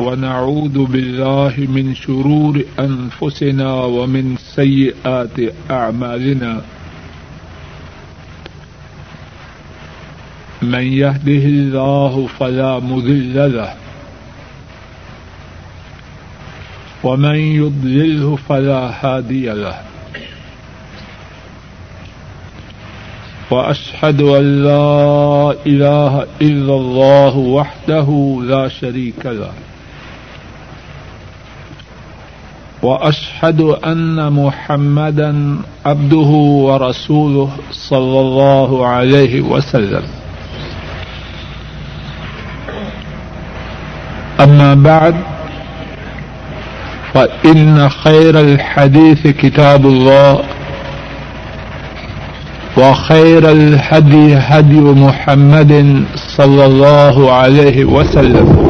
ونعوذ بالله من شرور أنفسنا ومن سيئات أعمالنا. من يهده الله فلا مذل له. ومن يضلله فلا هادي له. وأشهد أن لا إله إلا الله وحده لا شريك له. وأشهد أن محمدا عبده ورسوله صلى الله عليه وسلم. أما بعد، فإن خير الحديث كتاب الله، وخير الهدي هدي محمد صلى الله عليه وسلم.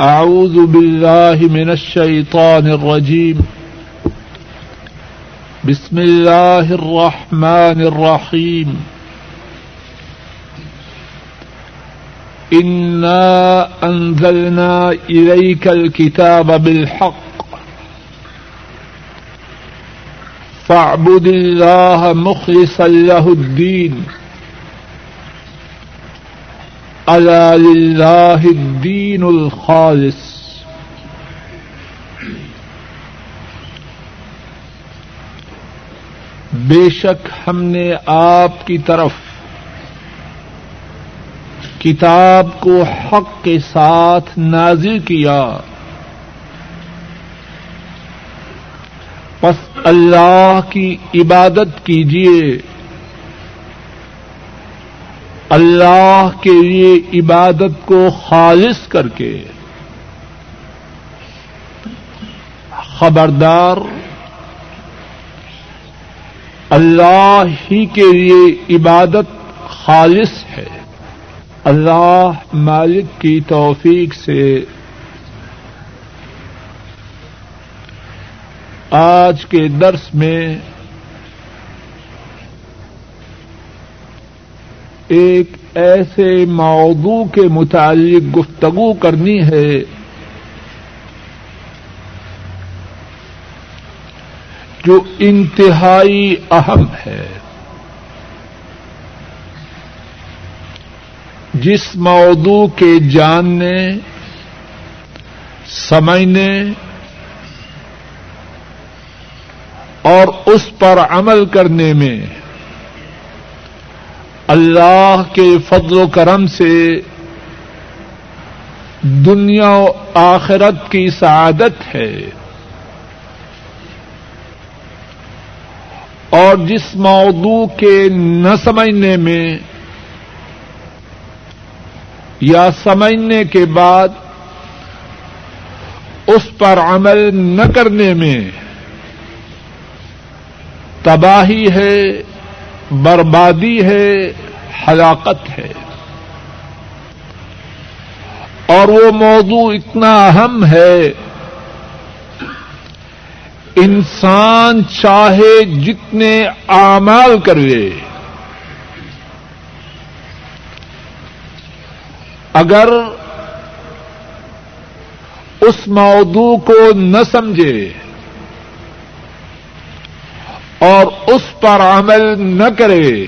أعوذ بالله من الشيطان الرجيم. بسم الله الرحمن الرحيم. إنا أنزلنا إليك الكتاب بالحق. فاعبد الله مخلصا له الدين. الا للہ الدین الخالص بے شک ہم نے آپ کی طرف کتاب کو حق کے ساتھ نازل کیا۔ بس اللہ کی عبادت کیجیے اللہ کے لیے عبادت کو خالص کر کے خبردار اللہ ہی کے لیے عبادت خالص ہے۔ اللہ مالک کی توفیق سے۔ آج کے درس میں ایک ایسے موضوع کے متعلق گفتگو کرنی ہے۔ جو انتہائی اہم ہے۔ جس موضوع کے جاننے، سمجھنے اور اس پر عمل کرنے میں اللہ کے فضل و کرم سے دنیا و آخرت کی سعادت ہے۔ اور جس موضوع کے نہ سمجھنے میں یا سمجھنے کے بعد اس پر عمل نہ کرنے میں تباہی ہے بربادی ہے، ہلاکت ہے۔ اور وہ موضوع اتنا اہم ہے، انسان چاہے جتنے اعمال کر لے اگر اس موضوع کو نہ سمجھے۔ اور اس پر عمل نہ کرے۔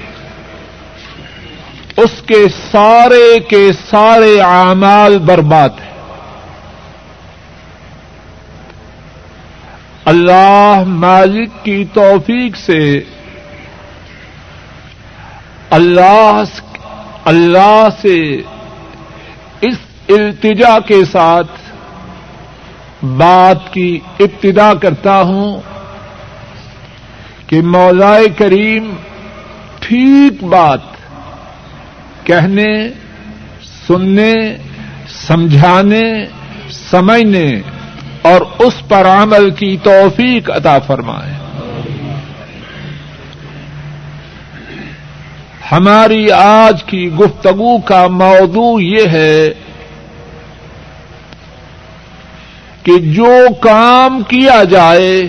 اس کے سارے کے سارے اعمال برباد ہیں۔ اللہ مالک کی توفیق سے اللہ اللہ سے اس التجا کے ساتھ بات کی ابتدا کرتا ہوں۔ کہ موضائے کریم ٹھیک بات کہنے، سننے، سمجھانے، سمجھنے اور اس پر عمل کی توفیق عطا فرمائے۔ ہماری آج کی گفتگو کا موضوع یہ ہے کہ جو کام کیا جائے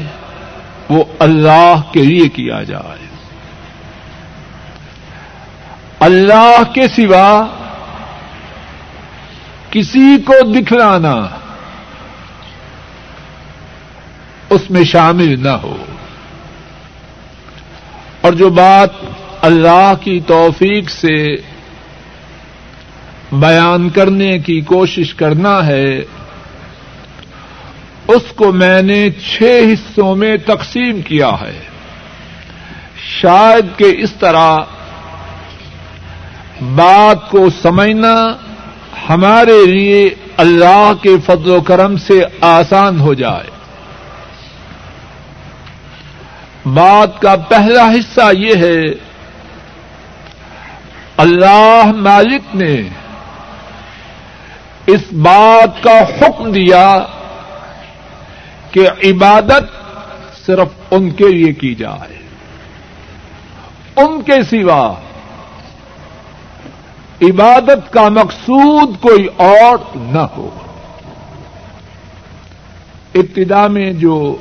وہ اللہ کے لیے کیا جائے۔ اللہ کے سوا کسی کو دکھلانا اس میں شامل نہ ہو۔ اور جو بات اللہ کی توفیق سے بیان کرنے کی کوشش کرنا ہے اس کو میں نے چھ حصوں میں تقسیم کیا ہے۔ شاید کہ اس طرح بات کو سمجھنا ہمارے لیے اللہ کے فضل و کرم سے آسان ہو جائے۔ بات کا پہلا حصہ یہ ہے، اللہ مالک نے اس بات کا حکم دیا کہ عبادت صرف ان کے لیے کی جائے۔ ان کے سوا عبادت کا مقصود کوئی اور نہ ہو۔ ابتدا میں جو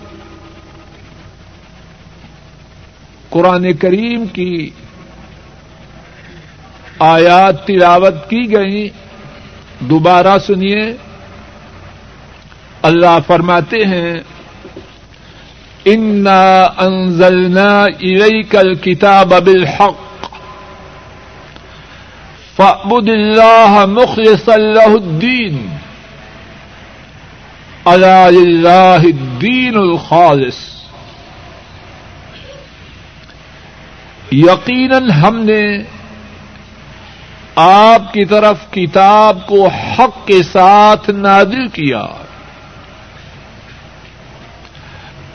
قرآن کریم کی آیات تلاوت کی گئی دوبارہ سنیے۔ اللہ فرماتے ہیں، انا انزلنا الیک الکتاب بالحق فاعبد اللہ مخلصا له الدین الا للہ الدین الخالص یقیناً ہم نے آپ کی طرف کتاب کو حق کے ساتھ نازل کیا۔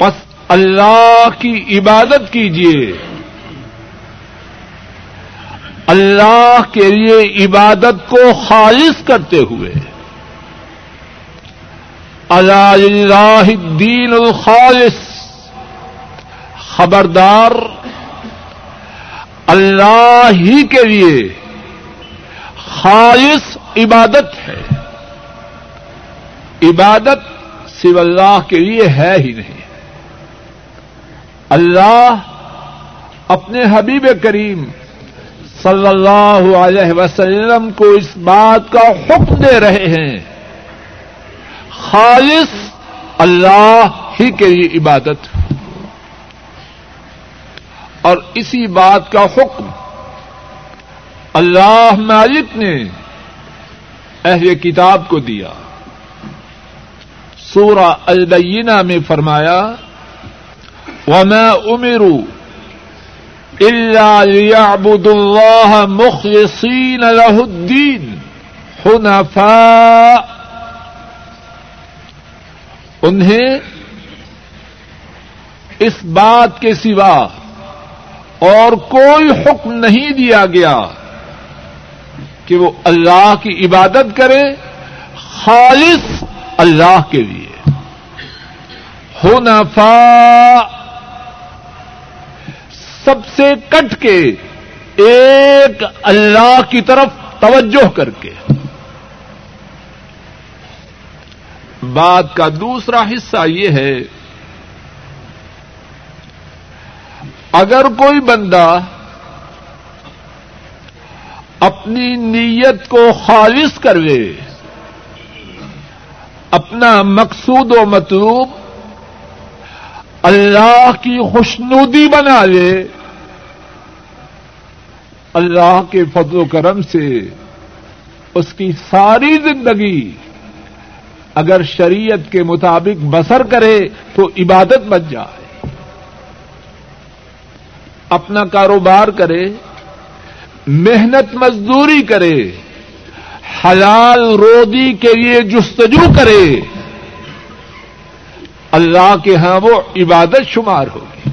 پس اللہ کی عبادت کیجیے اللہ کے لیے عبادت کو خالص کرتے ہوئے۔ اللہ الدین الخالص۔ خبردار۔ اللہ ہی کے لیے خالص عبادت ہے۔ عبادت صرف اللہ کے لیے ہے ہی نہیں۔ اللہ اپنے حبیب کریم صلی اللہ علیہ وسلم کو اس بات کا حکم دے رہے ہیں۔ خالص اللہ ہی کے لیے عبادت۔ اور اسی بات کا حکم اللہ مالک نے اہل کتاب کو دیا۔ سورہ البینہ میں فرمایا وما امروا الا ليعبدوا الله مخلصين له الدين حنفاء انہیں اس بات کے سوا اور کوئی حکم نہیں دیا گیا کہ وہ اللہ کی عبادت کرے خالص اللہ کے لیے ہونافا سب سے کٹ کے ایک اللہ کی طرف توجہ کر کے۔ بات کا دوسرا حصہ یہ ہے، اگر کوئی بندہ اپنی نیت کو خالص کر لے اپنا مقصود و مطلوب اللہ کی خوشنودی بنا لے۔ اللہ کے فضل و کرم سے اس کی ساری زندگی اگر شریعت کے مطابق بسر کرے تو عبادت بن جائے۔ اپنا کاروبار کرے، محنت مزدوری کرے، حلال رودی کے لیے جستجو کرے۔ اللہ کے ہاں وہ عبادت شمار ہوگی۔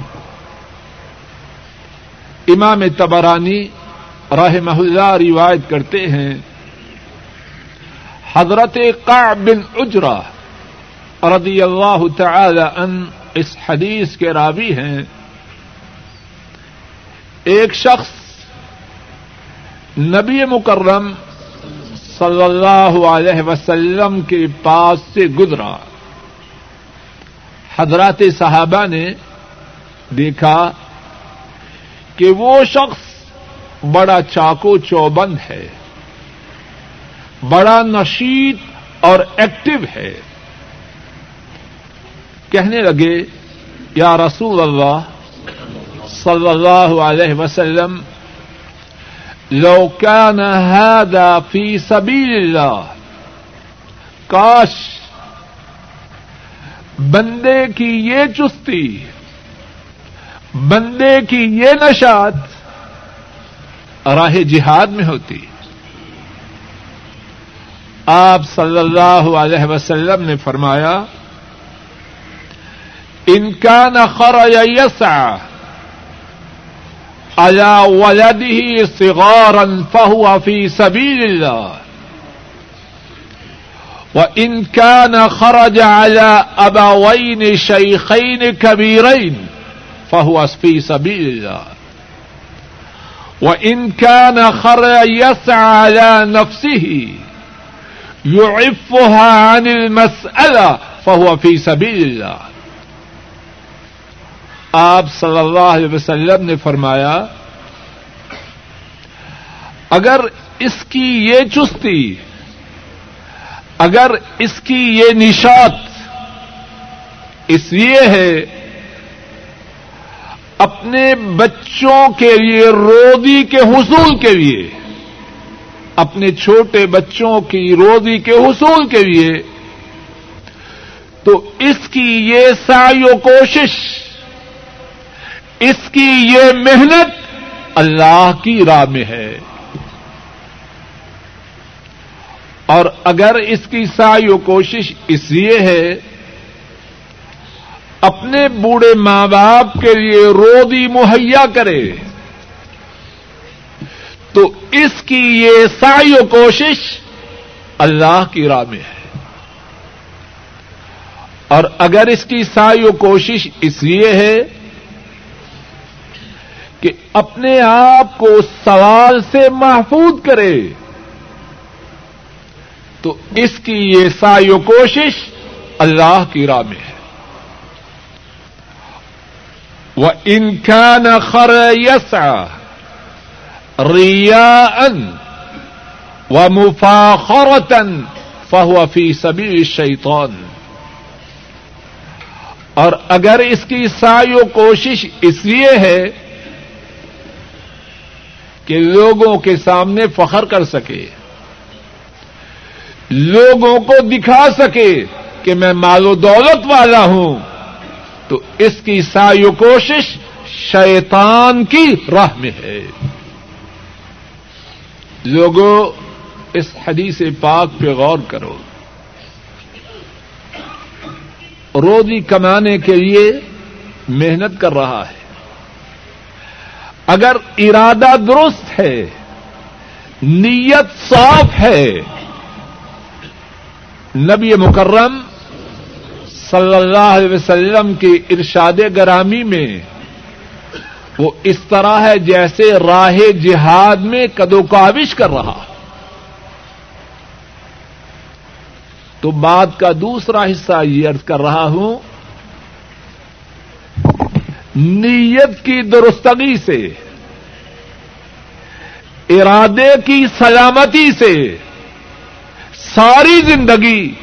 امام تبرانی راہ اللہ روایت کرتے ہیں، حضرت بن اجرا رضی اللہ تعالی ان اس حدیث کے راوی ہیں۔ ایک شخص نبی مکرم صلی اللہ علیہ وسلم کے پاس سے گزرا۔ حضرات صحابہ نے دیکھا کہ وہ شخص بڑا چاکو چوبند ہے، بڑا نشیط اور ایکٹیو ہے۔ کہنے لگے، یا رسول اللہ صلی اللہ علیہ وسلم، لو كان هذا في سبيل الله کاش بندے کی یہ چستی، بندے کی یہ نشات راہ جہاد میں ہوتی۔ آپ صلی اللہ علیہ وسلم نے فرمایا، ان کا نخر یسا على ولده صغارا فهو في سبيل الله وإن كان خرج على أبوين شيخين كبيرين فهو في سبيل الله. وإن كان خرج يسعى على نفسه يعفها عن المسألة فهو في سبيل الله. آپ صلی اللہ علیہ وسلم نے فرمایا، اگر اس کی یہ چستی اگر اس کی یہ نشات اس لیے ہے، اپنے بچوں کے لیے، روزی کے حصول کے لیے، اپنے چھوٹے بچوں کی روزی کے حصول کے لیے، تو اس کی یہ سائی و کوشش، اس کی یہ محنت اللہ کی راہ میں ہے۔ اور اگر اس کی سائی و کوشش اس لیے ہے، اپنے بوڑھے ماں باپ کے لیے رودی مہیا کرے، تو اس کی یہ سائی و کوشش اللہ کی راہ میں ہے۔ اور اگر اس کی سائی و کوشش اس لیے ہے کہ اپنے آپ کو سوال سے محفوظ کرے تو اس کی یہ سائی و کوشش اللہ کی راہ میں ہے۔ وہ ان کا نخر یسا ریا ان و مفاخرتن فہو فی سبھی شیطان اور اگر اس کی سائی و کوشش اس لیے ہے کہ لوگوں کے سامنے فخر کر سکے لوگوں کو دکھا سکے کہ میں مال و دولت والا ہوں۔ تو اس کی سائی و کوشش شیطان کی راہ میں ہے۔ لوگوں، اس حدیث پاک پہ غور کرو۔ روزی کمانے کے لیے محنت کر رہا ہے۔ اگر ارادہ درست ہے، نیت صاف ہے نبی مکرم صلی اللہ علیہ وسلم کی ارشاد گرامی میں وہ اس طرح ہے جیسے راہ جہاد میں کدو کاوش کر رہا۔ تو بات کا دوسرا حصہ یہ ارد کر رہا ہوں۔ نیت کی درستگی سے، ارادے کی سلامتی سے ساری زندگی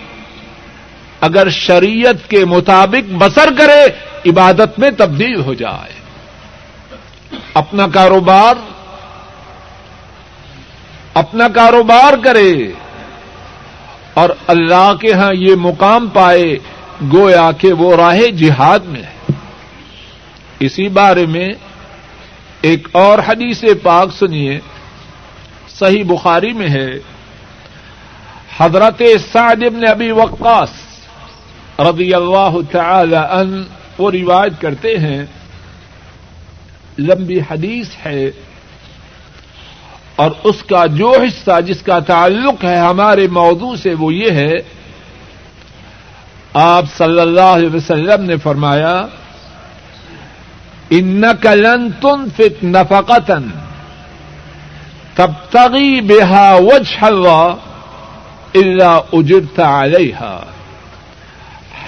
اگر شریعت کے مطابق بسر کرے، عبادت میں تبدیل ہو جائے۔ اپنا کاروبار اپنا کاروبار کرے اور اللہ کے ہاں یہ مقام پائے، گویا کہ وہ راہ جہاد میں ہے۔ اسی بارے میں ایک اور حدیث پاک سنیے، صحیح بخاری میں ہے۔ حضرت سعد ابن ابی وقاص رضی اللہ تعالی ان وہ روایت کرتے ہیں، لمبی حدیث ہے اور اس کا جو حصہ جس کا تعلق ہے ہمارے موضوع سے وہ یہ ہے، آپ صلی اللہ علیہ وسلم نے فرمایا ان کلن تن فت نفقتن تب تغی بےحا وج حلوا اللہ اجرتا علیہ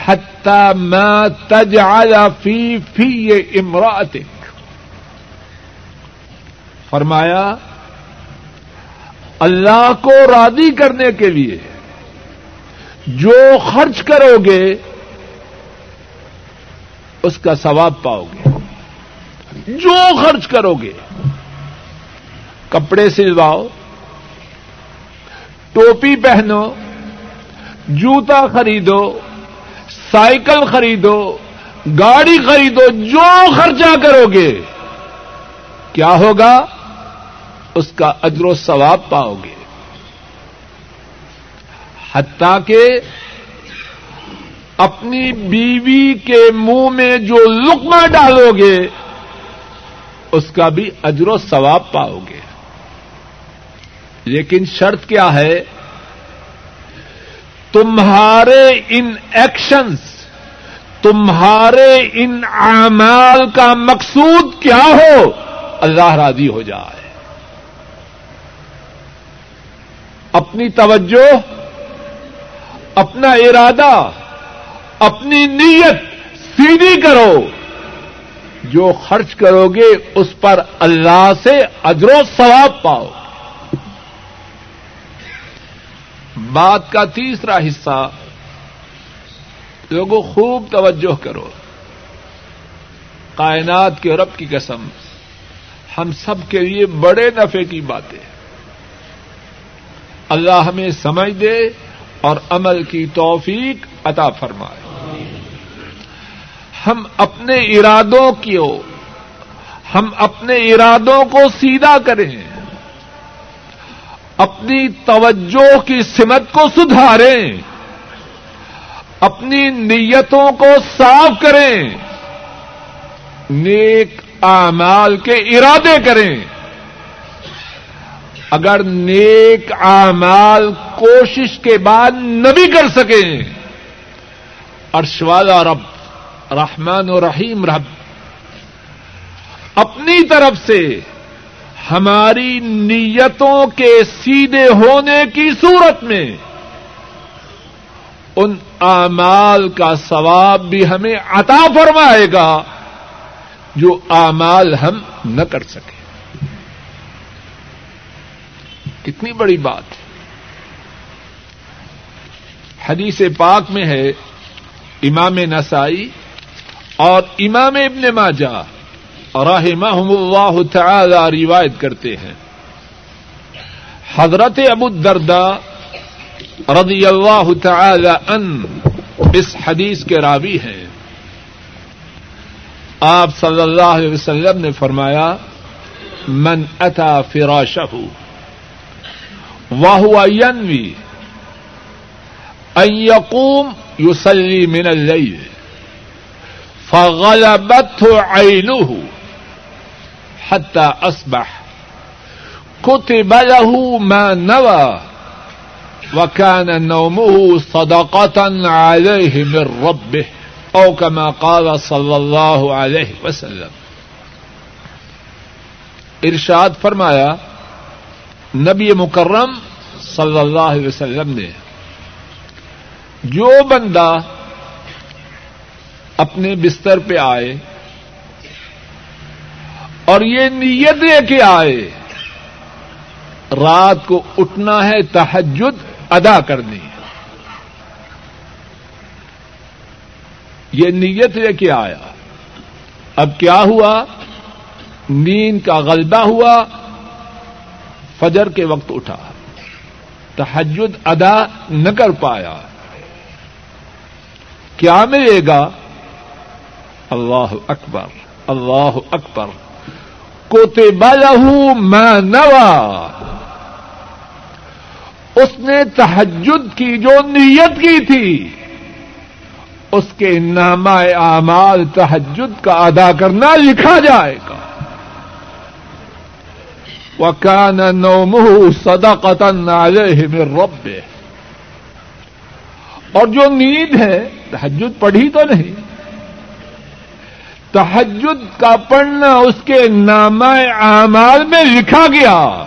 حتى ما تجعل في في امرأتك. فرمایا، اللہ کو راضی کرنے کے لیے جو خرچ کرو گے، اس کا ثواب پاؤ گے۔ جو خرچ کرو گے، کپڑے سلواؤ ٹوپی پہنو، جوتا خریدو، سائیکل خریدو، گاڑی خریدو، جو خرچہ کرو گے، کیا ہوگا؟ اس کا اجر و ثواب پاؤ گے۔ حتیٰ کہ اپنی بیوی کے منہ میں جو لکما ڈالو گے، اس کا بھی اجر و ثواب پاؤ گے۔ لیکن شرط کیا ہے؟ تمہارے ان ایکشنز تمہارے ان اعمال کا مقصود کیا ہو؟ اللہ راضی ہو جائے۔ اپنی توجہ، اپنا ارادہ، اپنی نیت سیدھی کرو۔ جو خرچ کرو گے، اس پر اللہ سے اجر و ثواب پاؤ۔ بات کا تیسرا حصہ لوگوں خوب توجہ کرو۔ کائنات کے رب کی قسم، ہم سب کے لیے بڑے نفے کی باتیں۔ اللہ ہمیں سمجھ دے اور عمل کی توفیق عطا فرمائے۔ ہم اپنے ارادوں کی ہم اپنے ارادوں کو سیدھا کریں۔ اپنی توجہ کی سمت کو سدھاریں، اپنی نیتوں کو صاف کریں، نیک اعمال کے ارادے کریں۔ اگر نیک اعمال کوشش کے بعد نہ بھی کر سکیں ارشوالا رب، رحمان و رحیم رب، اپنی طرف سے ہماری نیتوں کے سیدھے ہونے کی صورت میں ان اعمال کا ثواب بھی ہمیں عطا فرمائے گا جو اعمال ہم نہ کر سکیں۔ کتنی بڑی بات۔ حدیث پاک میں ہے امام نسائی اور امام ابن ماجہ۔ رحمہم اللہ تعالی روایت کرتے ہیں۔ حضرت ابو الدرداء رضی اللہ تعالی ان اس حدیث کے راوی ہیں۔ آپ صلی اللہ علیہ وسلم نے فرمایا، من اتا فراشہ وهو ينوي أن يقوم يصلي من الليل فغلبته عينه حتى أصبح. كتب له ما نوى وكان نومه صدقة عليه من ربه أو كما قال صلى الله عليه وسلم. ارشاد فرمایا، نبی مکرم صلی اللہ علیہ وسلم نے جو بندہ اپنے بستر پہ آئے اور یہ نیت لے کے آئے۔ رات کو اٹھنا ہے تحجد ادا کرنی یہ نیت لے کے آیا۔ اب کیا ہوا؟ نیند کا غلبہ ہوا۔ فجر کے وقت اٹھا۔ تحجد ادا نہ کر پایا۔ کیا ملے گا؟ اللہ اکبر اللہ اکبر۔ کوتے بالہ میں نوا اس نے تحجد کی جو نیت کی تھی، اس کے نامہ اعمال تحجد کا ادا کرنا لکھا جائے گا۔ وکان نومہ سدا قطن من رب اور جو نیند ہے، تحجد پڑھی تو نہیں۔ تحجد کا پڑھنا اس کے نامہ اعمال میں لکھا گیا۔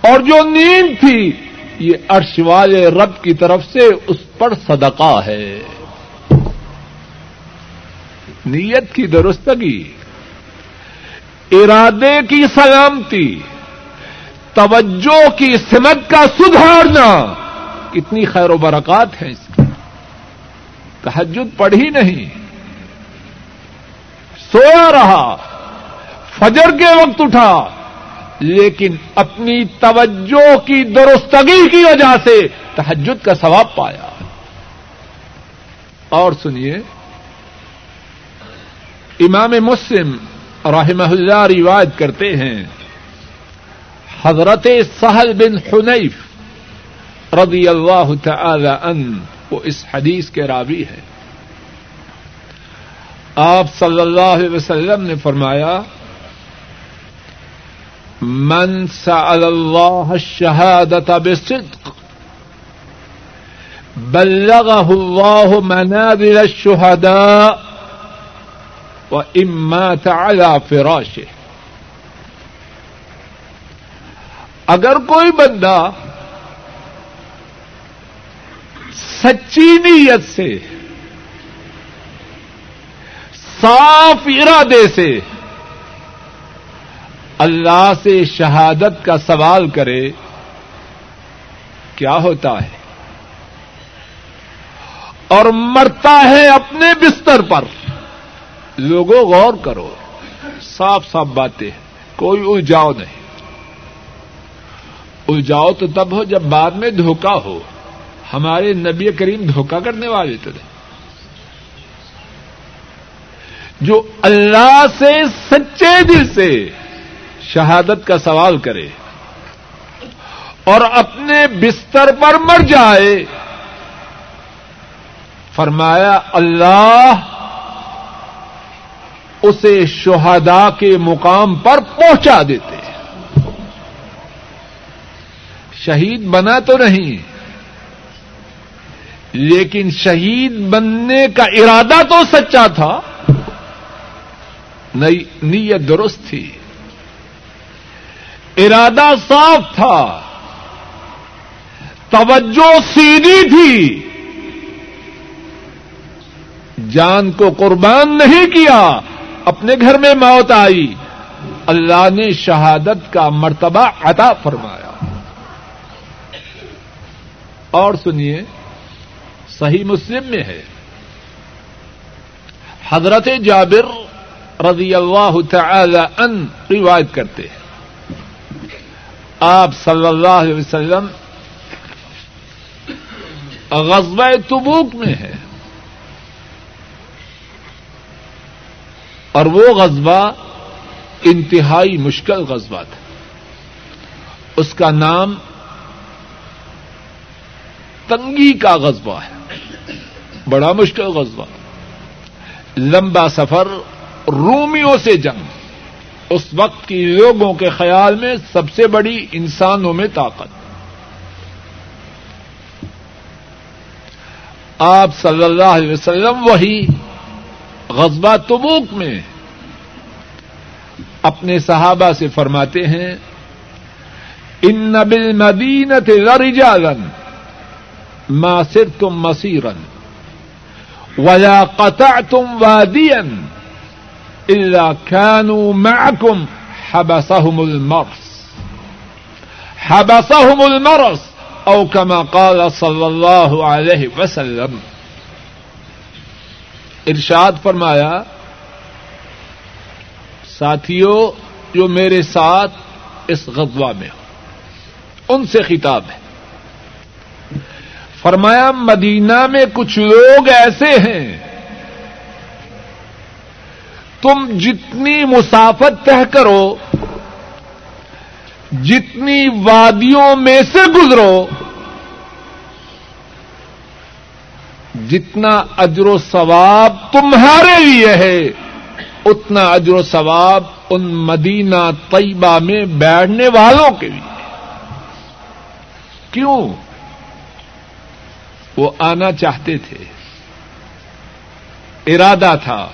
اور جو نیند تھی، یہ عرش والے رب کی طرف سے اس پر صدقہ ہے۔ نیت کی درستگی، ارادے کی سلامتی، توجہ کی سمت کا سدھارنا کتنی خیر و برکات ہے اس کی۔ تحجد پڑھی نہیں۔ سویا رہا، فجر کے وقت اٹھا، لیکن اپنی توجہ کی درستگی کی وجہ سے تحجد کا ثواب پایا۔ اور سنیے، امام مسلم رحمہ اللہ روایت کرتے ہیں، حضرت سہل بن حنیف رضی اللہ تعالی ان وہ اس حدیث کے راوی ہے آپ صلی اللہ علیہ وسلم نے فرمایا، من سأل الله الشهادة بصدق بلغه الله منازل الشهداء وإما على فراشه. اگر کوئی بندہ سچی نیت سے صاف ارادے سے اللہ سے شہادت کا سوال کرے، کیا ہوتا ہے؟ اور مرتا ہے اپنے بستر پر۔ لوگوں غور کرو، صاف صاف باتیں کوئی الجاؤ نہیں۔ الجاؤ تو تب ہو جب بعد میں دھوکا ہو۔ ہمارے نبی کریم دھوکا کرنے والے تو نہیں۔ جو اللہ سے سچے دل سے شہادت کا سوال کرے اور اپنے بستر پر مر جائے۔ فرمایا، اللہ اسے شہدا کے مقام پر پہنچا دیتے۔ شہید بنا تو نہیں، لیکن شہید بننے کا ارادہ تو سچا تھا۔ نیت درست تھی۔ ارادہ صاف تھا۔ توجہ سیدھی تھی۔ جان کو قربان نہیں کیا۔ اپنے گھر میں موت آئی۔ اللہ نے شہادت کا مرتبہ عطا فرمایا۔ اور سنیے، صحیح مسلم میں ہے۔ حضرت جابر رضی اللہ تعالی ان روایت کرتے ہیں۔ آپ صلی اللہ علیہ وسلم غزبہ تبوک میں ہے اور وہ غزبہ انتہائی مشکل غزبہ تھا۔ اس کا نام تنگی کا غزبہ ہے۔ بڑا مشکل غزبہ لمبا سفر رومیوں سے جنگ۔ اس وقت کی لوگوں کے خیال میں سب سے بڑی انسانوں میں طاقت۔ آپ صلی اللہ علیہ وسلم وہی غزبہ تبوک میں اپنے صحابہ سے فرماتے ہیں، ان نبل مدینت رجالن ما سر تم مسیرن ولا قطع تم وادین اللہ كانوا معكم حبسهم المرس حبسهم المرس او كما قال صلی اللہ علیہ وسلم ارشاد فرمایا ساتھیوں جو میرے ساتھ اس غزوہ میں ہو، ان سے خطاب ہے۔ فرمایا، مدینہ میں کچھ لوگ ایسے ہیں تم جتنی مسافت طے کرو، جتنی وادیوں میں سے گزرو، جتنا اجر و ثواب تمہارے لیے ہے، اتنا اجر و ثواب ان مدینہ طیبہ میں بیٹھنے والوں کے لیے کیوں؟ وہ آنا چاہتے تھے۔ ارادہ تھا۔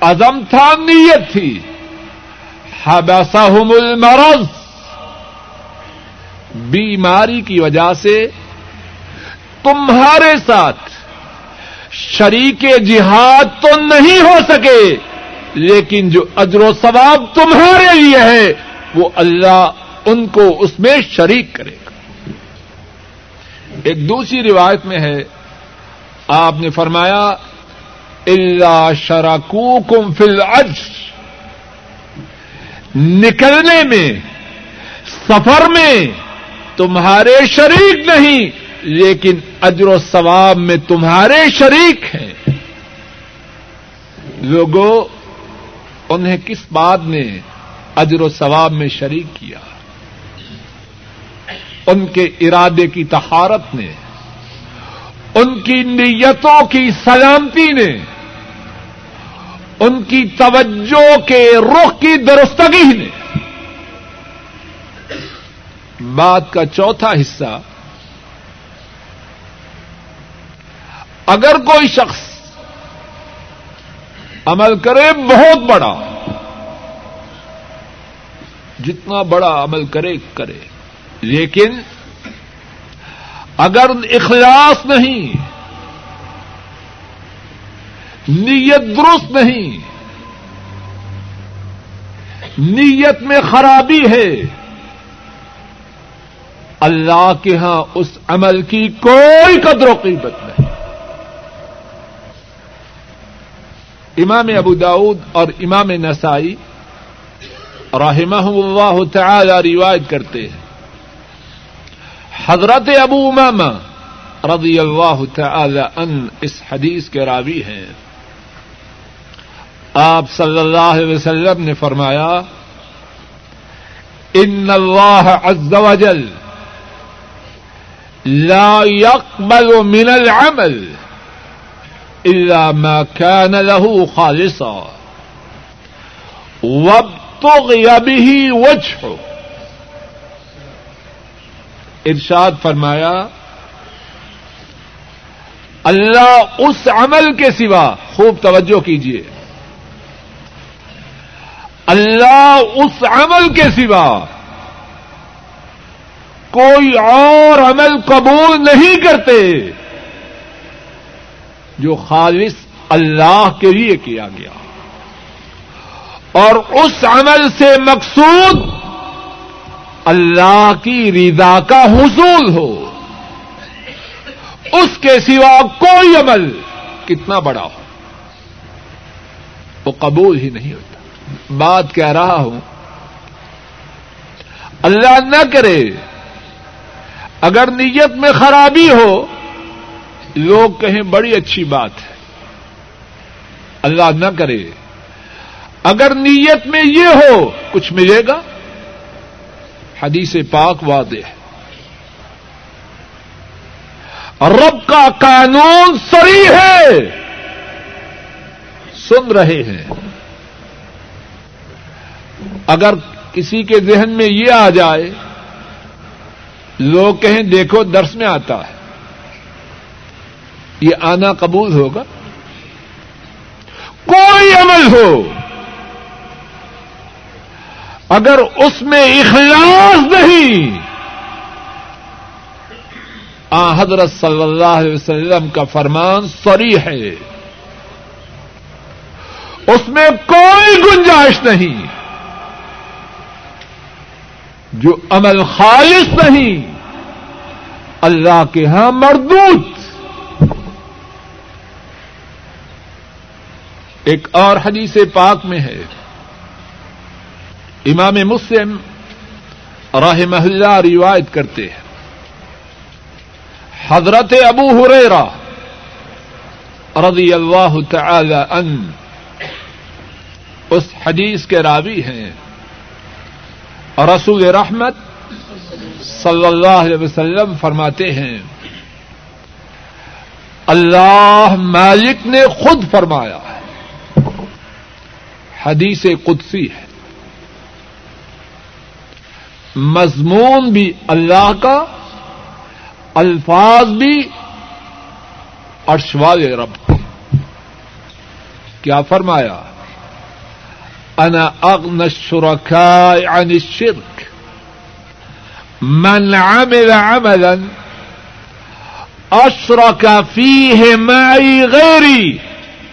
عزم تھا نیت تھی۔ حبسہم المرض۔ بیماری کی وجہ سے تمہارے ساتھ شریک جہاد تو نہیں ہو سکے، لیکن جو اجر و ثواب تمہارے لیے ہے، وہ اللہ ان کو اس میں شریک کرے گا۔ ایک دوسری روایت میں ہے، آپ نے فرمایا اللہ شراکو کم فل اج نکلنے میں، سفر میں تمہارے شریک نہیں، لیکن اجر و ثواب میں تمہارے شریک ہیں۔ لوگوں انہیں کس بات نے اجر و ثواب میں شریک کیا؟ ان کے ارادے کی تہارت نے ان کی نیتوں کی سلامتی نے ان کی توجہ کے رخ کی درستگی نے بات کا چوتھا حصہ اگر کوئی شخص عمل کرے بہت بڑا، جتنا بڑا عمل کرے کرے، لیکن اگر اخلاص نہیں، نیت درست نہیں، نیت میں خرابی ہے، اللہ کے ہاں اس عمل کی کوئی قدر و قیمت نہیں۔ امام ابو داود اور امام نسائی رحمہ اللہ تعالی روایت کرتے ہیں۔ حضرت ابو امامہ رضی اللہ تعالی ان اس حدیث کے راوی ہیں۔ آپ صلی اللہ علیہ وسلم نے فرمایا، ان اللہ عز وجل لا يقبل من العمل الا ما كان له خالصا وابتغي به وجهه ارشاد فرمایا، اللہ اس عمل کے سوا خوب توجہ کیجیے اللہ اس عمل کے سوا کوئی اور عمل قبول نہیں کرتے جو خالص اللہ کے لیے کیا گیا۔ اور اس عمل سے مقصود اللہ کی رضا کا حصول ہو۔ اس کے سوا کوئی عمل کتنا بڑا ہو۔ وہ قبول ہی نہیں ہوتا۔ بات کہہ رہا ہوں۔ اللہ نہ کرے۔ اگر نیت میں خرابی ہو، لوگ کہیں بڑی اچھی بات ہے۔ اللہ نہ کرے۔ اگر نیت میں یہ ہو، کچھ ملے گا؟ حدیث پاک واضح ہے۔ رب کا قانون سری ہے۔ سن رہے ہیں۔ اگر کسی کے ذہن میں یہ آ جائے، لوگ کہیں دیکھو درس میں آتا ہے۔ یہ آنا قبول ہوگا؟ کوئی عمل ہو۔ اگر اس میں اخلاص نہیں، آ، حضرت صلی اللہ علیہ وسلم کا فرمان سوری ہے۔ اس میں کوئی گنجائش نہیں۔ جو عمل خالص نہیں، اللہ کے ہاں مردوت ایک اور حدیث پاک میں ہے۔ امام مسلم راہ محلہ روایت کرتے ہیں۔ حضرت ابو ہریرا رضی اللہ تعالی ان اس حدیث کے راوی ہیں۔ رسول رحمت صلی اللہ علیہ وسلم فرماتے ہیں، اللہ مالک نے خود فرمایا، حدیث قدسی ہے۔ مضمون بھی اللہ کا، الفاظ بھی ارشوال رب۔ کیا فرمایا؟ انا اغن الشركاء عن الشرك، من عمل عملا اشرك فيه معي غيري،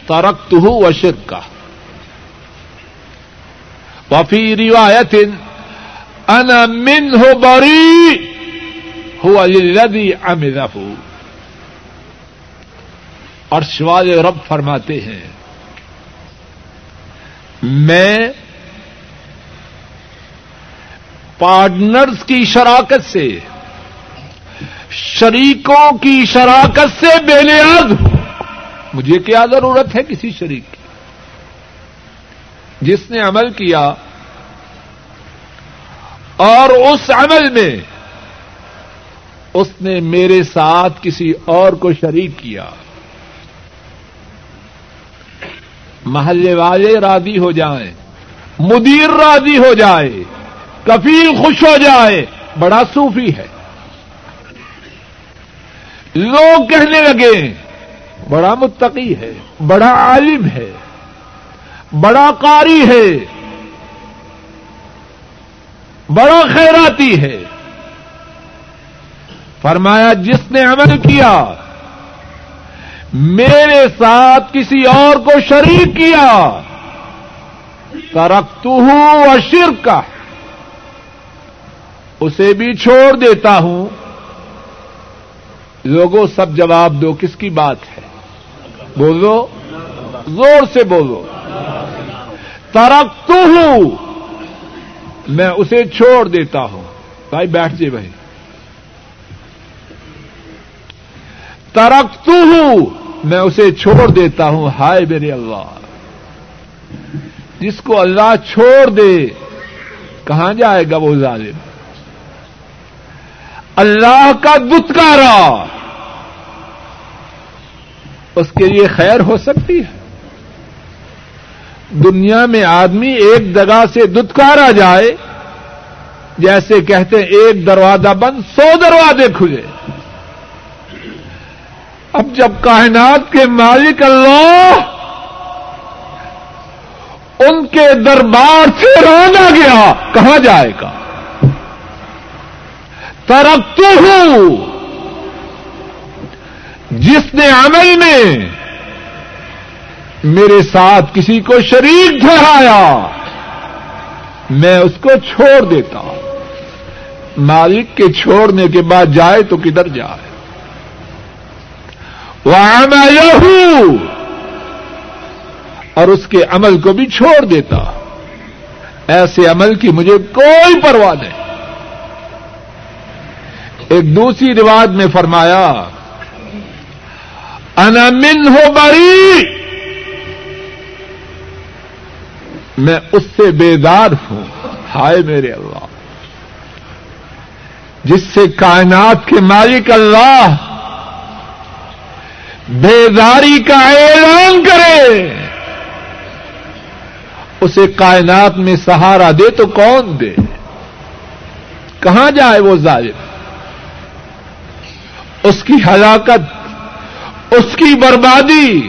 تركته وشركه۔ وفي رواية انا منه بريء هو الذي عمله. اور شوال رب فرماتے ہیں، میں پارٹنرز کی شراکت سے، شریکوں کی شراکت سے بے نیاز ہوں۔ مجھے کیا ضرورت ہے کسی شریک کی؟ جس نے عمل کیا اور اس عمل میں اس نے میرے ساتھ کسی اور کو شریک کیا۔ محلے والے راضی ہو جائیں، مدیر راضی ہو جائے، کفیل خوش ہو جائے، بڑا صوفی ہے۔ لوگ کہنے لگے، بڑا متقی ہے، بڑا عالم ہے، بڑا قاری ہے۔ بڑا خیراتی ہے۔ فرمایا، جس نے عمل کیا، میرے ساتھ کسی اور کو شریک کیا ترقت ہوں اشر کا اسے بھی چھوڑ دیتا ہوں۔ لوگوں، سب جواب دو، کس کی بات ہے؟ بولو، زور سے بولو۔ ترقت ہوں میں اسے چھوڑ دیتا ہوں۔ بھائی، بیٹھ جائے بھائی۔ ترقت ہوں میں اسے چھوڑ دیتا ہوں۔ ہائے میرے اللہ۔ جس کو اللہ چھوڑ دے، کہاں جائے گا وہ ظالم؟ اللہ کا دتکارا۔ اس کے لیے خیر ہو سکتی ہے۔ دنیا میں آدمی ایک جگہ سے دتکارا جائے، جیسے کہتے ہیں ایک دروازہ بند، سو دروازے کھلے۔ اب جب کائنات کے مالک اللہ ان کے دربار سے رونا گیا، کہاں جائے گا؟ ترقت ہوں جس نے عمل میں میرے ساتھ کسی کو شریک ٹھہرایا، میں اس کو چھوڑ دیتا مالک کے چھوڑنے کے بعد جائے تو کدھر جائے؟ وہ اور اس کے عمل کو بھی چھوڑ دیتا۔ ایسے عمل کی مجھے کوئی پرواہ نہیں۔ ایک دوسری رواج میں فرمایا انامن ہو بری میں اس سے بیدار ہوں۔ ہائے میرے اللہ۔ جس سے کائنات کے مالک اللہ بیداری کا اعلان کرے، اسے کائنات میں سہارا دے تو کون دے؟ کہاں جائے وہ ظالم؟ اس کی ہلاکت، اس کی بربادی،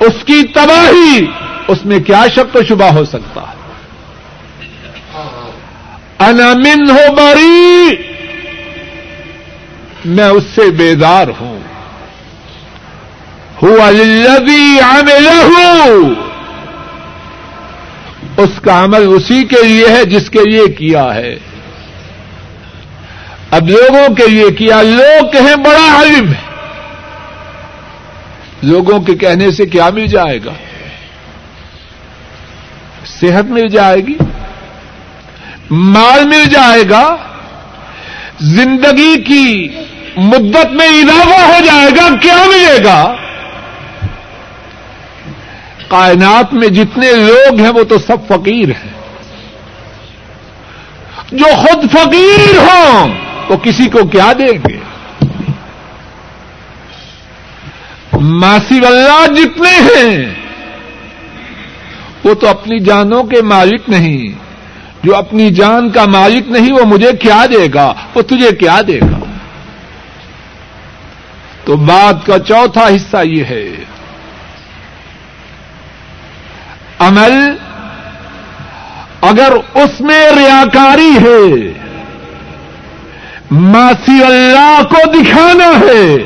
اس کی تباہی اس میں کیا شک و شبہ ہو سکتا ہے؟ انامن ہو بری، میں اس سے بیدار ہوں۔ الذي عمله اس کا عمل اسی کے لیے ہے جس کے لیے کیا ہے۔ اب لوگوں کے لیے کیا، لوگ کہیں بڑا علم ہے لوگوں کے کہنے سے کیا مل جائے گا؟ صحت مل جائے گی، مال مل جائے گا، زندگی کی مدت میں اضافہ ہو جائے گا، کیا ملے گا؟ کائنات میں جتنے لوگ ہیں وہ تو سب فقیر ہیں۔ جو خود فقیر ہوں، وہ کسی کو کیا دیں گے؟ ماسی اللہ جتنے ہیں وہ تو اپنی جانوں کے مالک نہیں جو اپنی جان کا مالک نہیں وہ مجھے کیا دے گا؟ وہ تجھے کیا دے گا؟ تو بات کا چوتھا حصہ یہ ہے۔ عمل اگر اس میں ریاکاری ہے ماسی اللہ کو دکھانا ہے،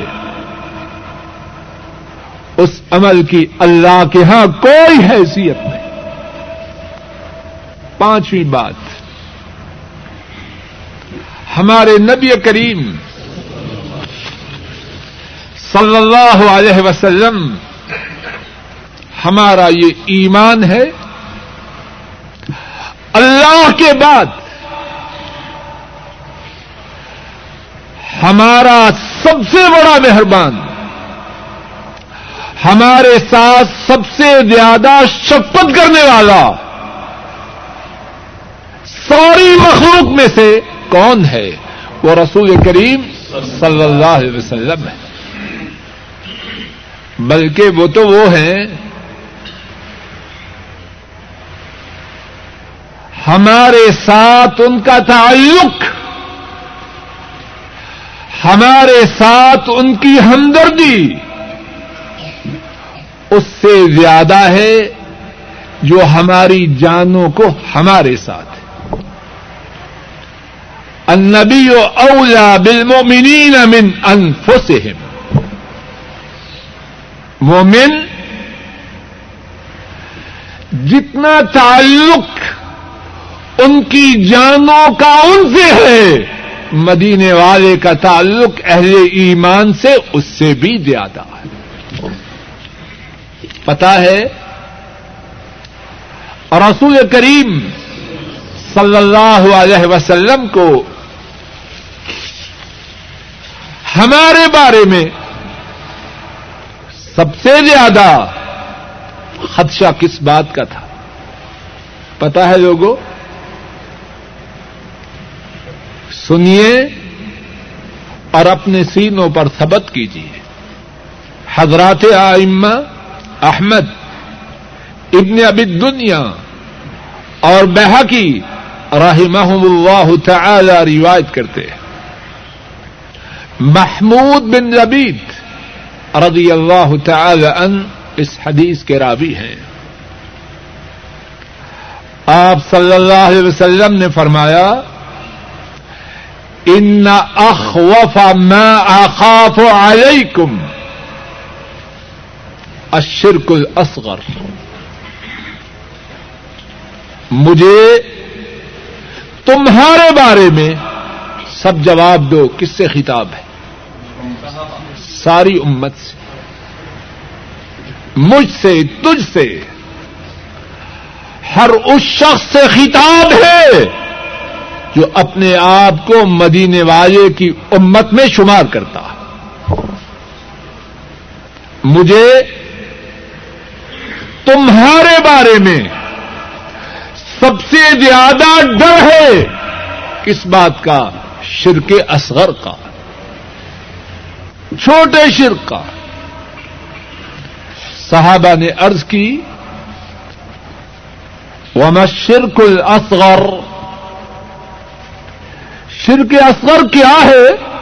اس عمل کی اللہ کے ہاں کوئی حیثیت نہیں۔ پانچویں بات۔ ہمارے نبی کریم صلی اللہ علیہ وسلم، ہمارا یہ ایمان ہے۔ اللہ کے بعد ہمارا سب سے بڑا مہربان، ہمارے ساتھ سب سے زیادہ شپت کرنے والا ساری مخلوق میں سے کون ہے؟ وہ رسول کریم صلی اللہ علیہ وسلم ہے۔ بلکہ وہ تو وہ ہیں۔ ہمارے ساتھ ان کا تعلق، ہمارے ساتھ ان کی ہمدردی اس سے زیادہ ہے جو ہماری جانوں کو ہمارے ساتھ۔ النبی اولا بالمؤمنین من انفسهم مومن جتنا تعلق ان کی جانوں کا ان سے ہے، مدینے والے کا تعلق اہل ایمان سے اس سے بھی زیادہ ہے۔ پتا ہے، رسول کریم صلی اللہ علیہ وسلم کو ہمارے بارے میں سب سے زیادہ خدشہ کس بات کا تھا؟ پتا ہے لوگوں؟ سنیے اور اپنے سینوں پر سبت کیجیے۔ حضرات آئمہ احمد ابن ابی دنیا اور بحقی رحمہ اللہ تعالی روایت کرتے ہیں۔ محمود بن ربیت رضی اللہ تعالی ان اس حدیث کے راوی ہیں۔ آپ صلی اللہ علیہ وسلم نے فرمایا، ان اخوف ما اخاف علیکم الشرک الاصغر. مجھے تمہارے بارے میں سب جواب دو، کس سے خطاب ہے؟ ساری امت سے۔ مجھ سے، تجھ سے۔ ہر اس شخص سے خطاب ہے جو اپنے آپ کو مدینے والے کی امت میں شمار کرتا۔ مجھے تمہارے بارے میں سب سے زیادہ ڈر ہے کس بات کا شرک اصغر کا۔ چھوٹے شرک کا۔ صحابہ نے ارض کی، وما شرک الاصغر شرک اصغر کیا ہے؟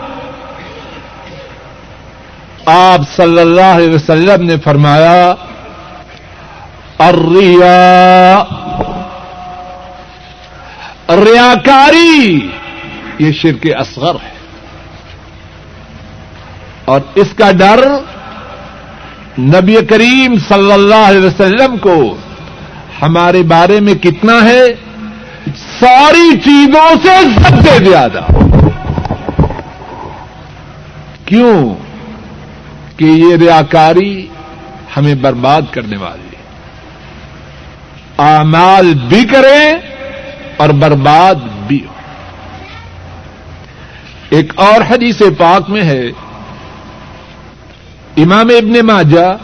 آپ صلی اللہ علیہ وسلم نے فرمایا الریا ریاکاری۔ یہ شرک اصغر ہے۔ اور اس کا ڈر نبی کریم صلی اللہ علیہ وسلم کو ہمارے بارے میں کتنا ہے؟ ساری چیزوں سے سب سے زیادہ۔ کیوں کہ یہ ریاکاری ہمیں برباد کرنے والی ہے؟ اعمال بھی کریں اور برباد بھی ہو ایک اور حدیث پاک میں ہے امام ابن ماجہ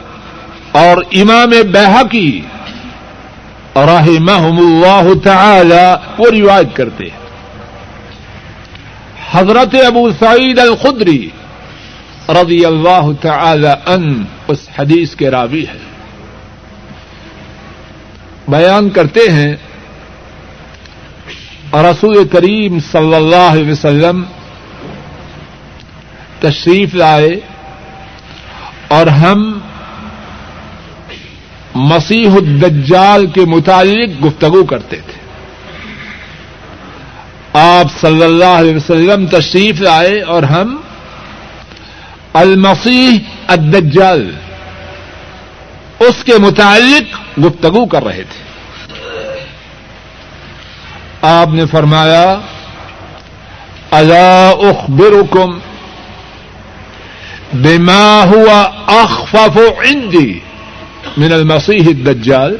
اور امام بحقی رحمہم اللہ تعالی وہ روایت کرتے ہیں۔ حضرت ابو سعید الخدری رضی اللہ تعالی ان اس حدیث کے راوی ہے بیان کرتے ہیں رسول کریم صلی اللہ علیہ وسلم تشریف لائے اور ہم مسیح الدجال کے متعلق گفتگو کرتے تھے۔ آپ صلی اللہ علیہ وسلم تشریف لائے اور ہم المسیح الدجال اس کے متعلق گفتگو کر رہے تھے۔ آپ نے فرمایا، الا اخبرکم بما ہوا اخفف عندي من المسیح الدجال.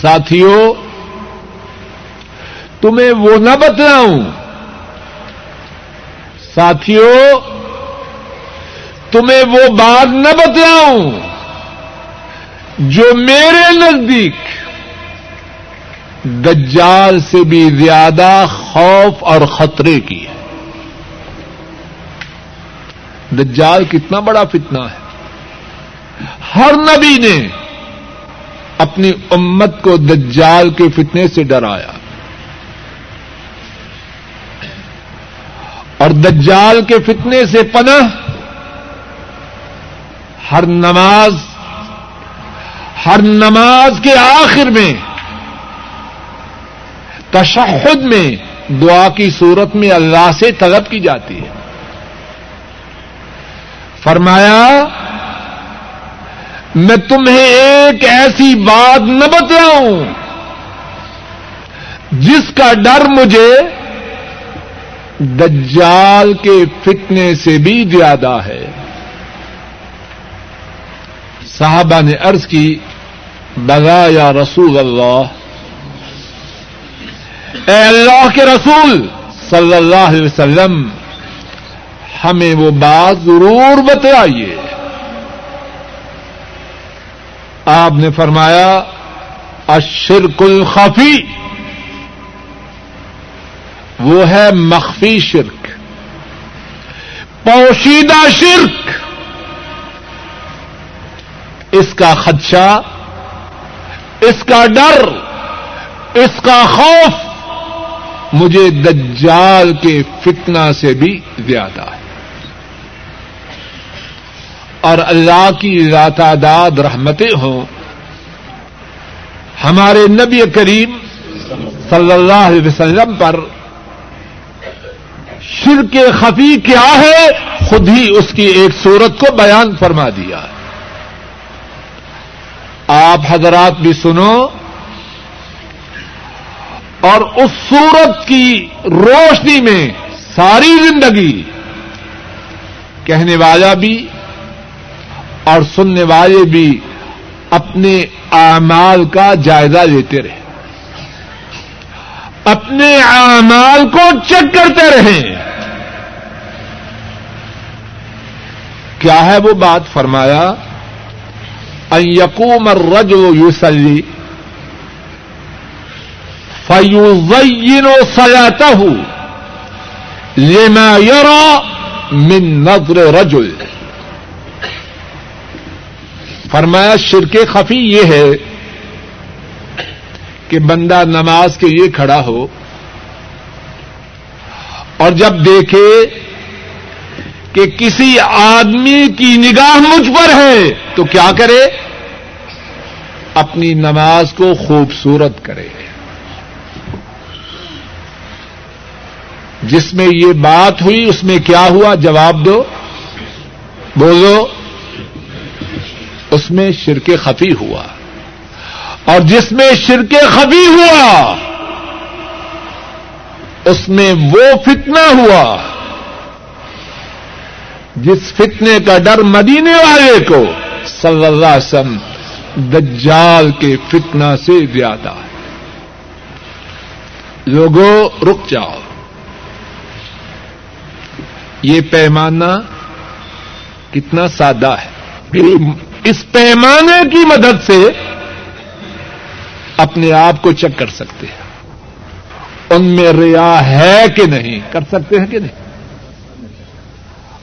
ساتھیوں تمہیں وہ نہ بتلاؤں. ساتھیوں تمہیں وہ بات نہ بتلاؤں جو میرے نزدیک دجال سے بھی زیادہ خوف اور خطرے کی ہے۔ دجال کتنا بڑا فتنہ ہے۔ ہر نبی نے اپنی امت کو دجال کے فتنے سے ڈرایا۔ اور دجال کے فتنے سے پناہ ہر نماز ہر نماز کے آخر میں، تشہد میں، دعا کی صورت میں اللہ سے طلب کی جاتی ہے۔ فرمایا، میں تمہیں ایک ایسی بات نہ بتلاؤں جس کا ڈر مجھے دجال کے فتنے سے بھی زیادہ ہے۔ صحابہ نے عرض کی بگا یا رسول اللہ، اے اللہ کے رسول صلی اللہ علیہ وسلم ہمیں وہ بات ضرور بتائیے۔ آپ نے فرمایا اشرک الخفی۔ وہ ہے مخفی شرک۔ پوشیدہ شرک۔ اس کا خدشہ، اس کا ڈر، اس کا خوف مجھے دجال کے فتنہ سے بھی زیادہ ہے۔ اور اللہ کی تعداد رحمتیں ہوں۔ ہمارے نبی کریم صلی اللہ علیہ وسلم پر شرک خفی کیا ہے، خود ہی اس کی ایک صورت کو بیان فرما دیا آپ حضرات بھی سنو، اور اس صورت کی روشنی میں ساری زندگی کہنے والا بھی اور سننے والے بھی اپنے اعمال کا جائزہ لیتے رہے۔ اپنے اعمال کو چیک کرتے رہیں کیا ہے وہ بات؟ فرمایا یقوم الرجل یوسلی فیوزین و سیاتا لما یرا من نظر رجل۔ فرمایا شرک خفی یہ ہے کہ بندہ نماز کے لیے کھڑا ہو اور جب دیکھے کہ کسی آدمی کی نگاہ مجھ پر ہے تو کیا کرے؟ اپنی نماز کو خوبصورت کرے۔ جس میں یہ بات ہوئی اس میں کیا ہوا؟ جواب دو۔ بولو۔ اس میں شرک خفی ہوا اور جس میں شرک خفی ہوا، اس میں وہ فتنہ ہوا جس فتنے کا ڈر مدینے والے کو صلی اللہ علیہ وسلم دجال کے فتنہ سے زیادہ ہے۔ لوگوں رک جاؤ۔ یہ پیمانہ کتنا سادہ ہے۔ اس پیمانے کی مدد سے اپنے آپ کو چیک کر سکتے ہیں۔ ان میں ریا ہے کہ نہیں؟ کر سکتے ہیں کہ نہیں؟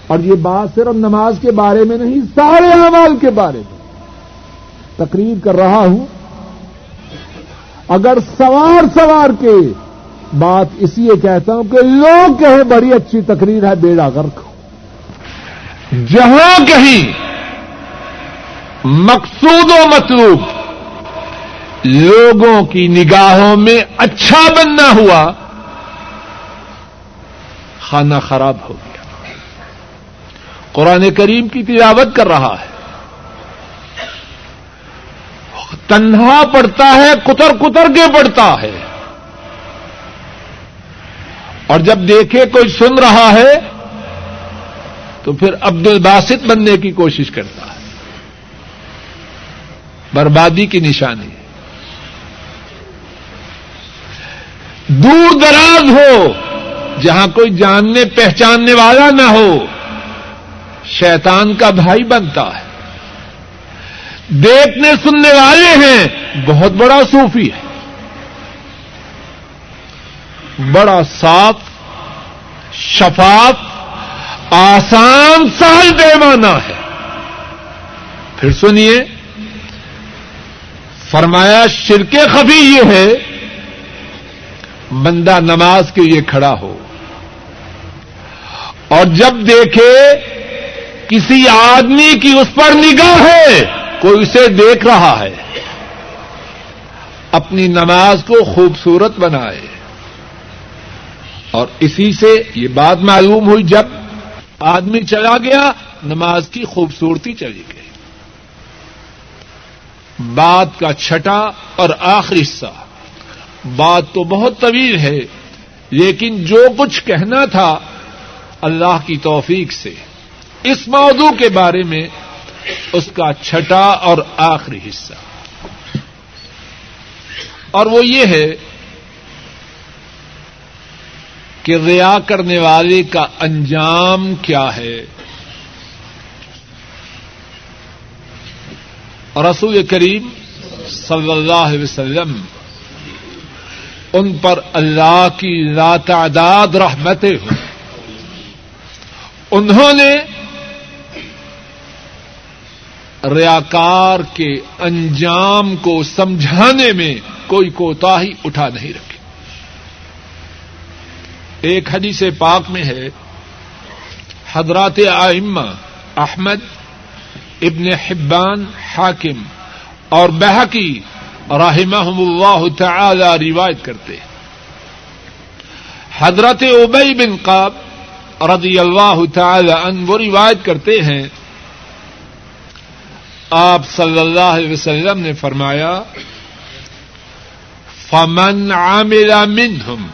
اور یہ بات صرف نماز کے بارے میں نہیں، سارے اعمال کے بارے میں۔ تقریر کر رہا ہوں۔ اگر سوار سوار کے بات اس لیے کہتا ہوں کہ لوگ کہیں بڑی اچھی تقریر ہے، بیڑا غرق جہاں کہیں مقصود و مطلوب لوگوں کی نگاہوں میں اچھا بننا ہوا کھانا خراب ہو گیا۔ قرآن کریم کی تلاوت کر رہا ہے۔ تنہا پڑتا ہے، کتر کتر کے پڑتا ہے۔ اور جب دیکھے کوئی سن رہا ہے تو پھر عبد الباسط بننے کی کوشش کرتا ہے۔ بربادی کی نشانی۔ دور دراز ہو، جہاں کوئی جاننے، پہچاننے والا نہ ہو، شیطان کا بھائی بنتا ہے۔ دیکھنے، سننے والے ہیں، بہت بڑا صوفی ہے۔ بڑا صاف، شفاف، آسان سہل پیمانہ ہے۔ پھر سنیے۔ فرمایا شرک خفی یہ ہے، بندہ نماز کے لیے کھڑا ہو۔ اور جب دیکھے کسی آدمی کی اس پر نگاہ ہے، کوئی اسے دیکھ رہا ہے۔ اپنی نماز کو خوبصورت بنائے۔ اور اسی سے یہ بات معلوم ہوئی، جب آدمی چلا گیا، نماز کی خوبصورتی چلی گئی۔ بات کا چھٹا اور آخری حصہ۔ بات تو بہت طویل ہے، لیکن جو کچھ کہنا تھا اللہ کی توفیق سے۔ اس موضوع کے بارے میں اس کا چھٹا اور آخری حصہ۔ اور وہ یہ ہے کہ ریا کرنے والے کا انجام کیا ہے۔ رسول کریم صلی اللہ علیہ وسلم ان پر اللہ کی لاتعداد رحمتیں ہوں انہوں نے ریاکار کے انجام کو سمجھانے میں کوئی کوتا ہی اٹھا نہیں رکھی ایک حدیث پاک میں ہے حضرات آئمہ احمد ابن حبان حاکم اور بحقی رحمہ اللہ تعالی روایت کرتے حضرت ابئی بن قاب رضی اللہ تعالی عنہ وہ روایت کرتے ہیں۔ آپ صلی اللہ علیہ وسلم نے فرمایا، فمن عامل منهم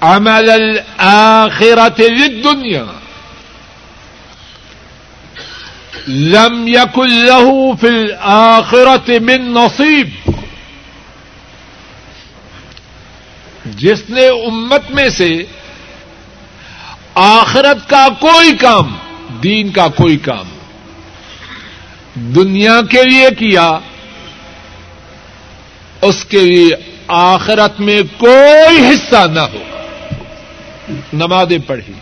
عمل الآخرة للدنيا لم يكن له في الآخرة من نصيب جس نے امت میں سے آخرت کا کوئی کام، دین کا کوئی کام دنیا کے لیے کیا، اس کے لیے آخرت میں کوئی حصہ نہ ہو۔ نمازیں پڑھی۔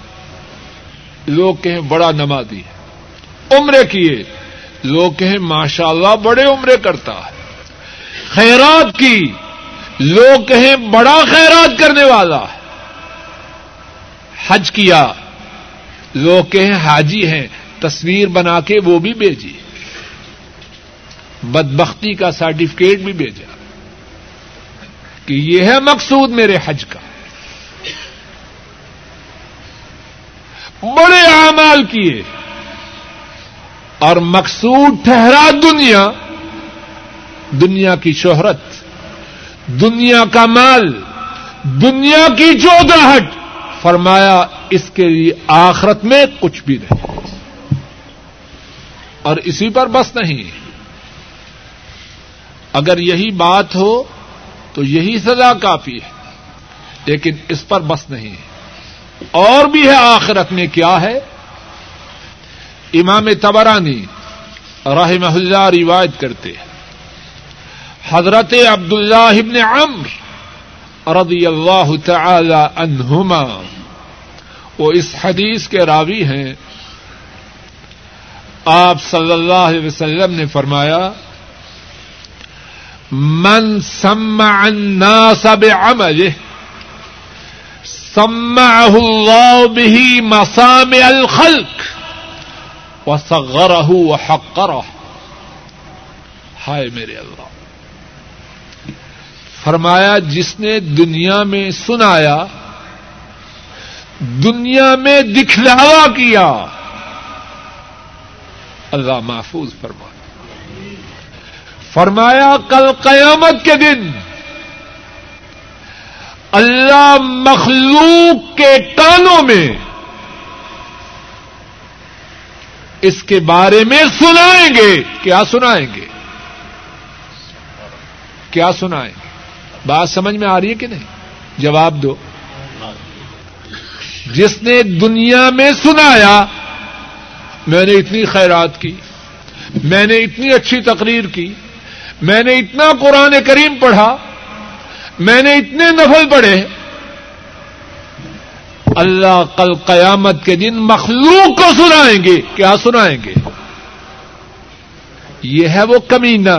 لوگ کہیں بڑا نمازی ہے۔ عمرے کیے۔ لوگ کہیں ماشاء اللہ بڑے عمرے کرتا۔ ہے خیرات کی۔ لوگ کہیں بڑا خیرات کرنے والا۔ ہے حج کیا۔ لوگ کہیں حاجی ہیں، تصویر بنا کے وہ بھی بھیجی۔ بدبختی کا سرٹیفکیٹ بھی بھیجا۔ کہ یہ ہے مقصود میرے حج کا۔ بڑے اعمال کیے۔ اور مقصود ٹھہرا دنیا دنیا کی شہرت، دنیا کا مال، دنیا کی چودراہٹ فرمایا، اس کے لیے آخرت میں کچھ بھی نہیں۔ اور اسی پر بس نہیں۔ اگر یہی بات ہو، تو یہی سزا کافی ہے۔ لیکن اس پر بس نہیں۔ ہے اور بھی ہے آخرت میں کیا ہے؟ امام تبرانی رحمہ اللہ روایت کرتے ہیں۔ حضرت عبداللہ ابن عمر رضی اللہ تعالی عنہما، وہ اس حدیث کے راوی ہیں۔ آپ صلی اللہ علیہ وسلم نے فرمایا، من سمع الناس بعمله، سمعه الله به مسامع الخلق. وصغره وحقره. ہائے میرے اللہ. فرمایا، جس نے دنیا میں سنایا، دنیا میں دکھلاوا کیا، اللہ محفوظ فرمایا فرمایا، کل قیامت کے دن اللہ مخلوق کے کانوں میں اس کے بارے میں سنائیں گے۔ کیا سنائیں گے؟ کیا سنائیں گے؟ بات سمجھ میں آ رہی ہے کہ نہیں؟ جواب دو۔ جس نے دنیا میں سنایا، میں نے اتنی خیرات کی، میں نے اتنی اچھی تقریر کی، میں نے اتنا قرآن کریم پڑھا، میں نے اتنے نفل پڑھے اللہ کل قیامت کے دن مخلوق کو سنائیں گے کیا سنائیں گے یہ ہے وہ کمینہ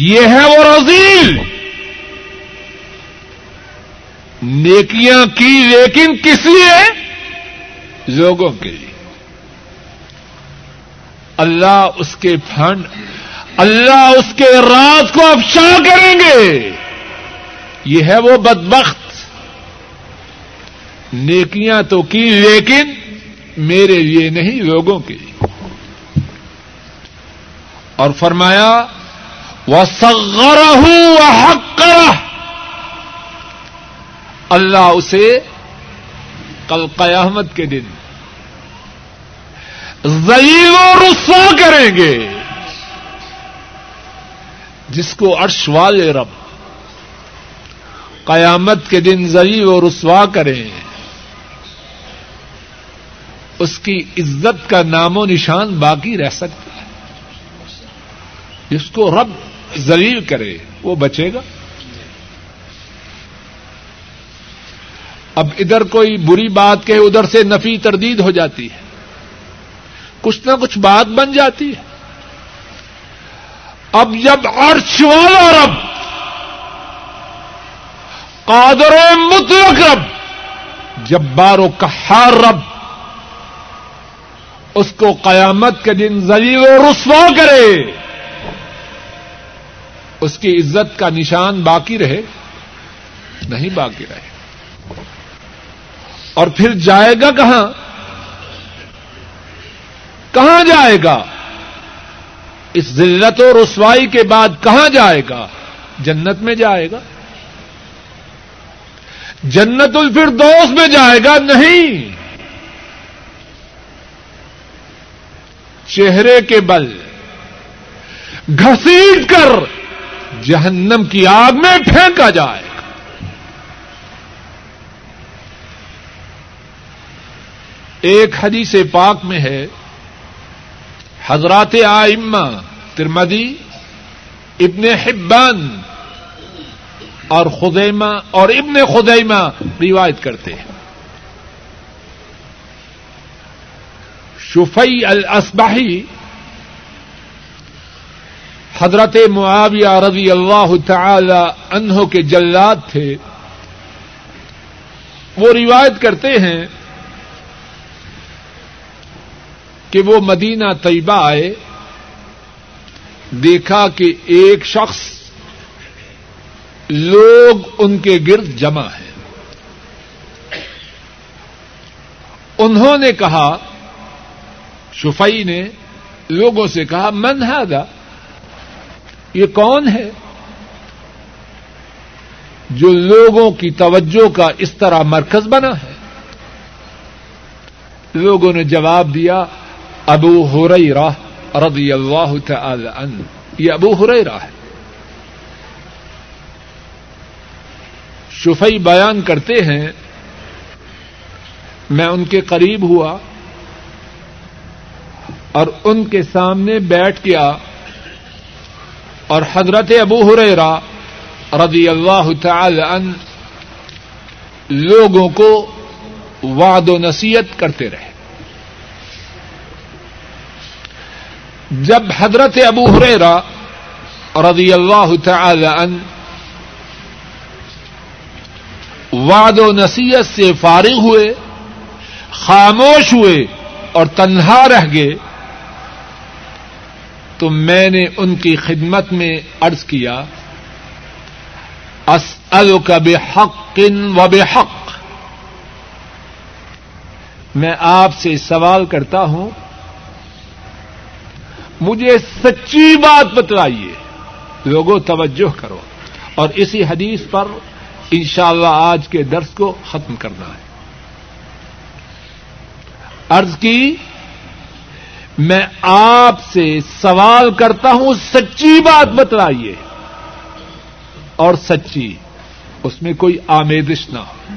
یہ ہے وہ رزیل نیکیاں کی لیکن کس لیے لوگوں کے لیے اللہ اس کے فنڈ اللہ اس کے راز کو افشا کریں گے یہ ہے وہ بدبخت نیکیاں تو کی لیکن میرے لیے نہیں لوگوں کے اور فرمایا وہ سغر اللہ اسے کل قیامت کے دن ضعیل و رسوا کریں گے، جس کو عرش والے رب قیامت کے دن ضعیل و رسوا کریں۔ اس کی عزت کا نام و نشان باقی رہ سکتا ہے۔ جس کو رب ذلیل کرے، وہ بچے گا۔ اب ادھر کوئی بری بات کہ ادھر سے نفی تردید ہو جاتی ہے۔ کچھ نہ کچھ بات بن جاتی ہے۔ اب جب عرش والا رب، قادر مطلق رب جب بارو کہار رب اس کو قیامت کے دن ذلیل و رسوا کرے۔ اس کی عزت کا نشان باقی رہے۔ نہیں باقی رہے۔ اور پھر جائے گا کہاں؟ کہاں جائے گا؟ اس ذلت و رسوائی کے بعد کہاں جائے گا؟ جنت میں جائے گا۔ جنت الفردوس میں جائے گا۔ نہیں۔ چہرے کے بل گھسیٹ کر جہنم کی آگ میں پھینکا جائے گا۔ ایک حدیث پاک میں ہے، حضرات آئمہ ترمدی ابن حبان اور خدیمہ اور ابن خدیمہ روایت کرتے ہیں۔ شفئی الاسبحی حضرت معاویہ رضی اللہ تعالی عنہ کے جلاد تھے۔ وہ روایت کرتے ہیں کہ وہ مدینہ طیبہ آئے، دیکھا کہ ایک شخص لوگ ان کے گرد جمع ہیں۔ انہوں نے کہا شفئی نے لوگوں سے کہا، من ہے یہ کون ہے؟ جو لوگوں کی توجہ کا اس طرح مرکز بنا ہے۔ لوگوں نے جواب دیا، ابو ہریرہ رضی اللہ تعالی عنہ۔ یہ ابو ہریرہ ہے۔ شفئی بیان کرتے ہیں، میں ان کے قریب ہوا۔ اور ان کے سامنے بیٹھ گیا اور حضرت ابو ہریرا رضی اللہ تعالی عنہ لوگوں کو وعد و نصیحت کرتے رہے۔ جب حضرت ابو ہریرا رضی اللہ تعالی عنہ وعد و نصیحت سے فارغ ہوئے، خاموش ہوئے اور تنہا رہ گئے تو میں نے ان کی خدمت میں عرض کیا، اسألک بحق و بحق۔ میں آپ سے سوال کرتا ہوں، مجھے سچی بات بتلائیے۔ لوگوں، توجہ کرو۔ اور اسی حدیث پر انشاءاللہ اللہ آج کے درس کو ختم کرنا ہے۔ ارض کی میں آپ سے سوال کرتا ہوں، سچی بات بتلائیے۔ اور سچی، اس میں کوئی آمیدش نہ ہو۔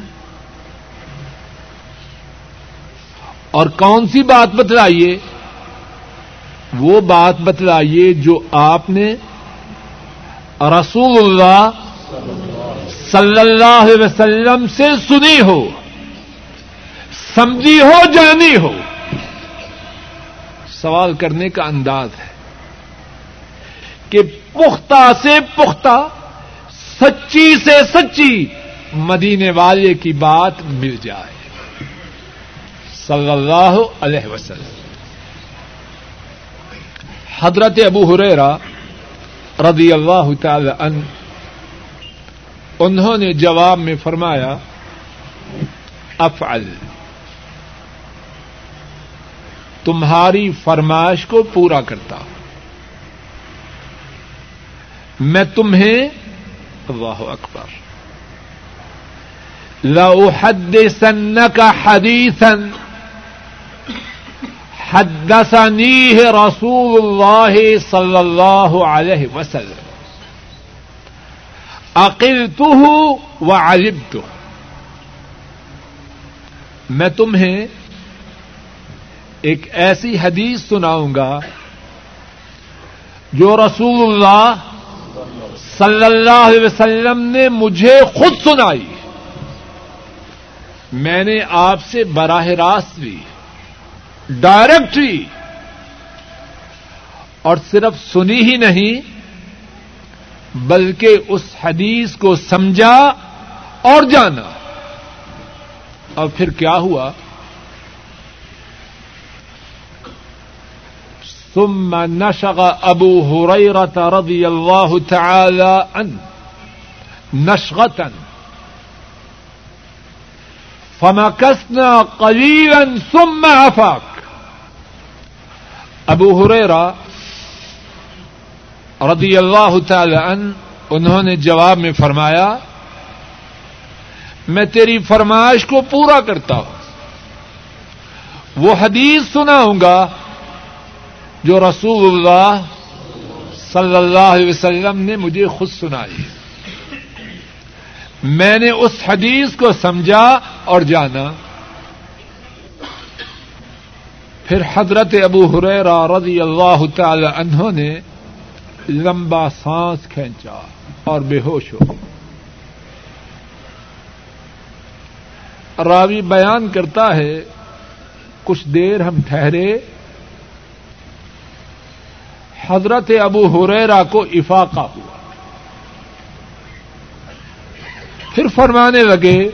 اور کون سی بات بتلائیے؟ وہ بات بتلائیے جو آپ نے رسول اللہ صلی اللہ علیہ وسلم سے سنی ہو، سمجھی ہو، جانی ہو۔ سوال کرنے کا انداز ہے کہ پختہ سے پختہ، سچی سے سچی مدینے والے کی بات مل جائے۔ صلی اللہ علیہ وسلم۔ حضرت ابو ہریرا رضی اللہ تعالی عنہ، انہوں نے جواب میں فرمایا، افعل۔ تمہاری فرمائش کو پورا کرتا ہوں۔ میں تمہیں اللہ اکبر۔ لأحدثنك حديثا حدثنيه رسول الله صلى الله عليه وسلم۔ عقلته وعلمته میں تمہیں ایک ایسی حدیث سناؤں گا جو رسول اللہ صلی اللہ علیہ وسلم نے مجھے خود سنائی۔ میں نے آپ سے براہ راست بھی ڈائریکٹ بھی اور صرف سنی ہی نہیں، بلکہ اس حدیث کو سمجھا اور جانا۔ اور پھر کیا ہوا؟ ثم نشغ ابو هريره رضي الله تعالى عنه نشغة. فمكثنا قليلا ثم عفاك. ابو هريره رضی اللہ تعالی عنہ انہوں نے جواب میں فرمایا، میں تیری فرمائش کو پورا کرتا ہوں، وہ حدیث سناؤں گا جو رسول اللہ صلی اللہ علیہ وسلم نے مجھے خود سنائی۔ میں نے اس حدیث کو سمجھا اور جانا۔ پھر حضرت ابو حریرا رضی اللہ تعالی عنہ نے لمبا سانس کھینچا اور بے ہوش ہو راوی بیان کرتا ہے، کچھ دیر ہم ٹھہرے۔ حضرت ابو ہریرا کو افاقہ ہوا۔ پھر فرمانے لگے،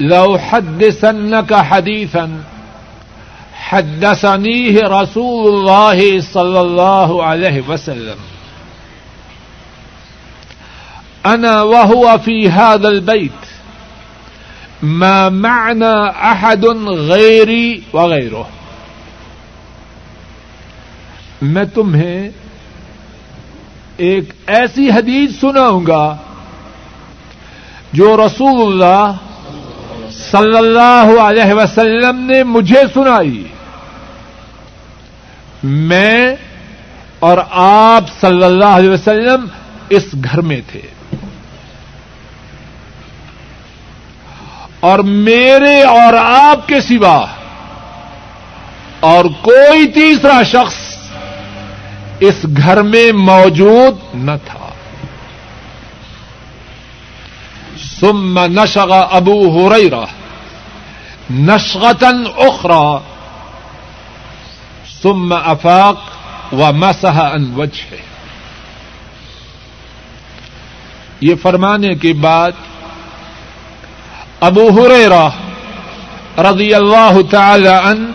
لو حدثنك حديثا حدثنيه رسول الله صلى الله عليه وسلم، انا وهو في هذا البيت ما معنى احد غيري وغيره میں تمہیں ایک ایسی حدیث سناؤں گا جو رسول اللہ صلی اللہ علیہ وسلم نے مجھے سنائی۔ میں اور آپ صلی اللہ علیہ وسلم اس گھر میں تھے۔ اور میرے اور آپ کے سوا اور کوئی تیسرا شخص اس گھر میں موجود نہ تھا۔ ثم نشغ ابو ہریرہ نشغتن اخرى۔ ثم افاق و مسح ان وجه یہ فرمانے کے بعد ابو ہریرہ رضی اللہ تعالی عنہ،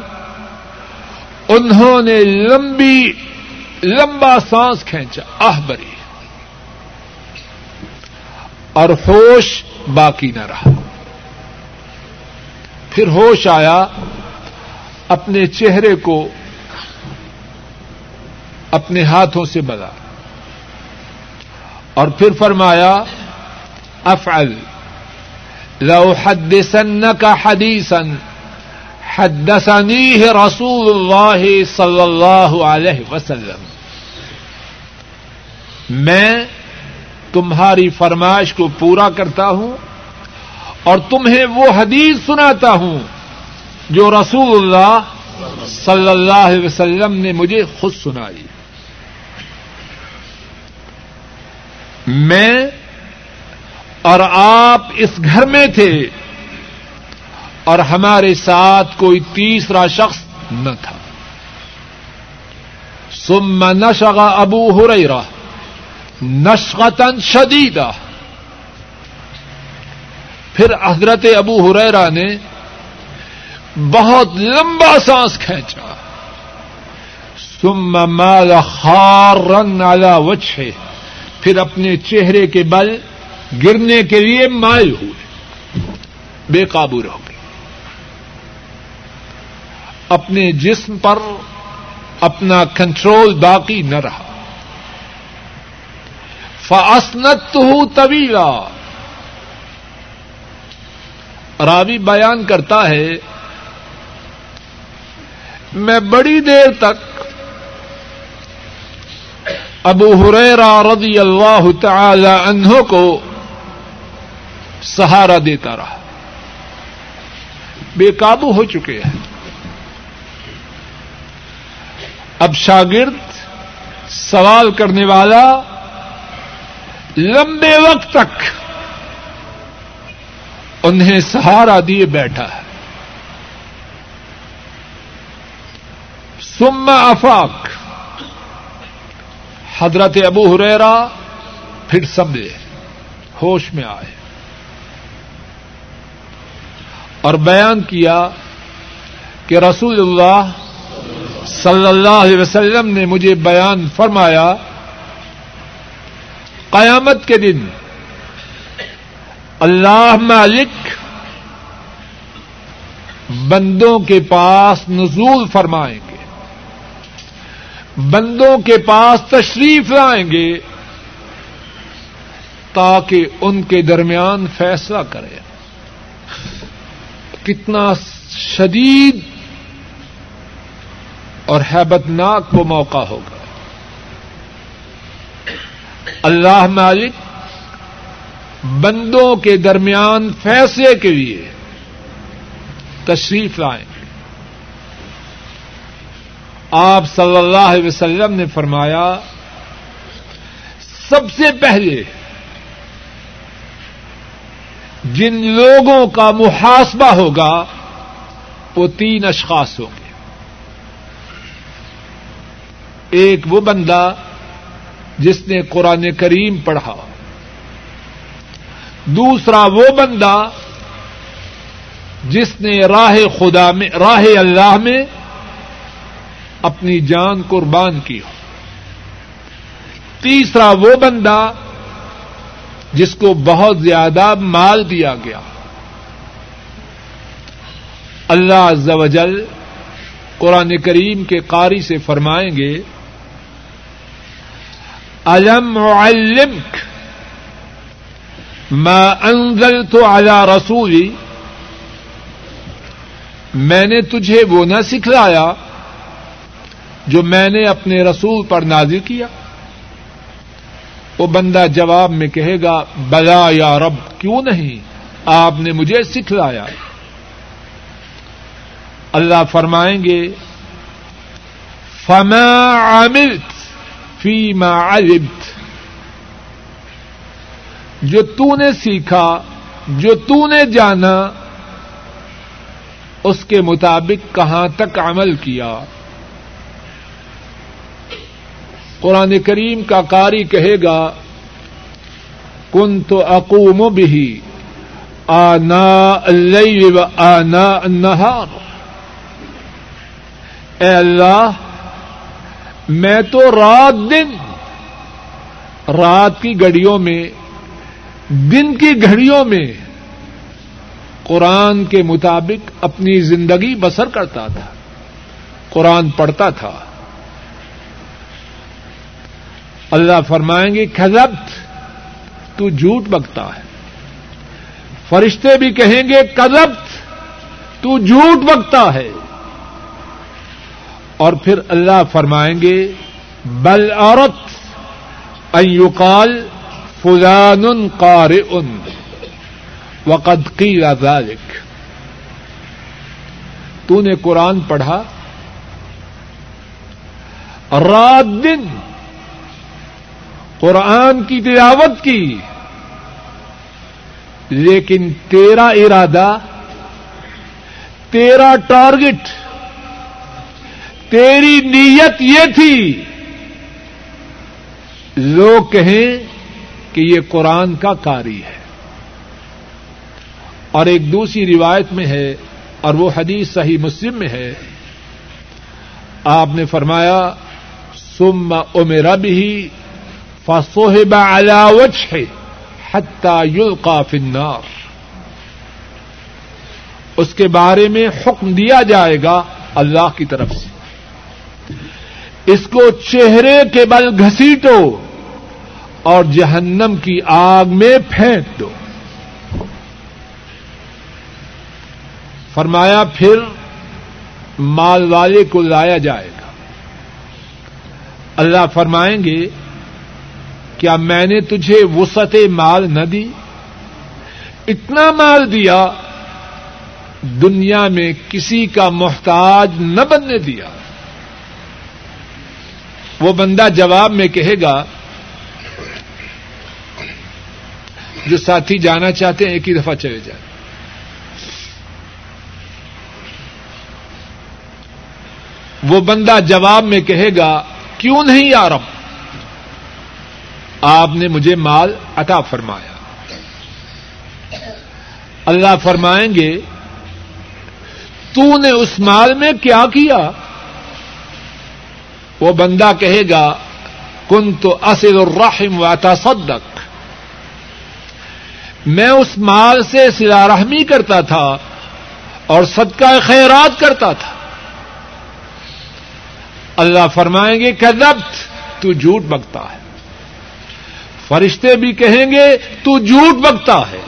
انہوں نے لمبی لمبا سانس کھینچا، آہ بری۔ اور ہوش باقی نہ رہا۔ پھر ہوش آیا، اپنے چہرے کو اپنے ہاتھوں سے بلا۔ اور پھر فرمایا، افعل، لو حدثن کا حدیثن رسول اللہ صلی اللہ علیہ وسلم. میں تمہاری فرمائش کو پورا کرتا ہوں اور تمہیں وہ حدیث سناتا ہوں جو رسول اللہ صلی اللہ علیہ وسلم نے مجھے خود سنائی. میں اور آپ اس گھر میں تھے اور ہمارے ساتھ کوئی تیسرا شخص نہ تھا۔ ثم نشغ ابو ہریرہ نشغتن شدیدہ۔ پھر حضرت ابو ہریرا نے بہت لمبا سانس کھینچا۔ ثم مال خار رنگ نالا وچھے پھر اپنے چہرے کے بل گرنے کے لیے مائل ہوئے۔ بے قابو رہ گئے اپنے جسم پر اپنا کنٹرول باقی نہ رہا۔ فاسنت ہوں طویلا راوی بیان کرتا ہے، میں بڑی دیر تک ابو ہریرا رضی اللہ تعالی عنہ کو سہارا دیتا رہا۔ بے قابو ہو چکے ہیں۔ اب شاگرد سوال کرنے والا لمبے وقت تک انہیں سہارا دیے بیٹھا ہے۔ سم افاق۔ حضرت ابو ہریرا پھر سمجھے، ہوش میں آئے۔ اور بیان کیا کہ رسول اللہ صلی اللہ علیہ وسلم نے مجھے بیان فرمایا، قیامت کے دن اللہ مالک بندوں کے پاس نزول فرمائیں گے، بندوں کے پاس تشریف لائیں گے تاکہ ان کے درمیان فیصلہ کرے کتنا شدید اور حیبت ناک وہ موقع ہوگا۔ اللہ مالک بندوں کے درمیان فیصلے کے لیے تشریف لائیں آپ صلی اللہ علیہ وسلم نے فرمایا، سب سے پہلے جن لوگوں کا محاسبہ ہوگا، وہ تین اشخاص ہوں گے۔ ایک وہ بندہ جس نے قرآن کریم پڑھا۔ دوسرا وہ بندہ جس نے راہ خدا میں، راہ اللہ میں اپنی جان قربان کی ہو۔ تیسرا وہ بندہ جس کو بہت زیادہ مال دیا گیا۔ اللہ عز و جل قرآن کریم کے قاری سے فرمائیں گے الم علمک ما انزلت على رسولی میں نے تجھے وہ نہ سکھلایا جو میں نے اپنے رسول پر نازل کیا۔ وہ بندہ جواب میں کہے گا، بلا یا رب، کیوں نہیں؟ آپ نے مجھے سکھلایا۔ اللہ فرمائیں گے، فما عملت فیما علمت۔ جو تو نے سیکھا، جو تو نے جانا، اس کے مطابق کہاں تک عمل کیا۔ قرآن کریم کا قاری کہے گا کن تو اقوم بھی آنا اللہ آنا نہار اے اللہ میں تو رات دن رات کی گھڑیوں میں، دن کی گھڑیوں میں قرآن کے مطابق اپنی زندگی بسر کرتا تھا، قرآن پڑھتا تھا۔ اللہ فرمائیں گے، کذبت، تو جھوٹ بکتا ہے۔ فرشتے بھی کہیں گے، کذبت، تو جھوٹ بکتا ہے۔ اور پھر اللہ فرمائیں گے، بل عورت ایوکال فلان قار ان وقد کی ذلك تو نے قرآن پڑھا، رات دن قرآن کی تلاوت کی، لیکن تیرا ارادہ، تیرا ٹارگٹ تیری نیت یہ تھی۔ لوگ کہیں کہ یہ قرآن کا کاری ہے۔ اور ایک دوسری روایت میں ہے اور وہ حدیث صحیح مسلم میں ہے۔ آپ نے فرمایا سم امرا بھی فصوہب على وجه حتى يلقى في النار۔ اس کے بارے میں حکم دیا جائے گا اللہ کی طرف سے۔ اس کو چہرے کے بل گھسیٹو اور جہنم کی آگ میں پھینک دو فرمایا، پھر مال والے کو لایا جائے گا۔ اللہ فرمائیں گے، کیا میں نے تجھے وسط مال نہ دی؟ اتنا مال دیا، دنیا میں کسی کا محتاج نہ بننے دیا۔ وہ بندہ جواب میں کہے گا، جو ساتھی جانا چاہتے ہیں، ایک ہی دفعہ چلے جائیں وہ بندہ جواب میں کہے گا، کیوں نہیں آ رہا آپ نے مجھے مال عطا فرمایا۔ اللہ فرمائیں گے، تو نے اس مال میں کیا کیا؟ وہ بندہ کہے گا کن تو اصل الرحم و تصدق میں اس مال سے سلا رحمی کرتا تھا اور صدقہ خیرات کرتا تھا۔ اللہ فرمائیں گے کہ تو جھوٹ بکتا ہے۔ فرشتے بھی کہیں گے، تو جھوٹ بکتا ہے۔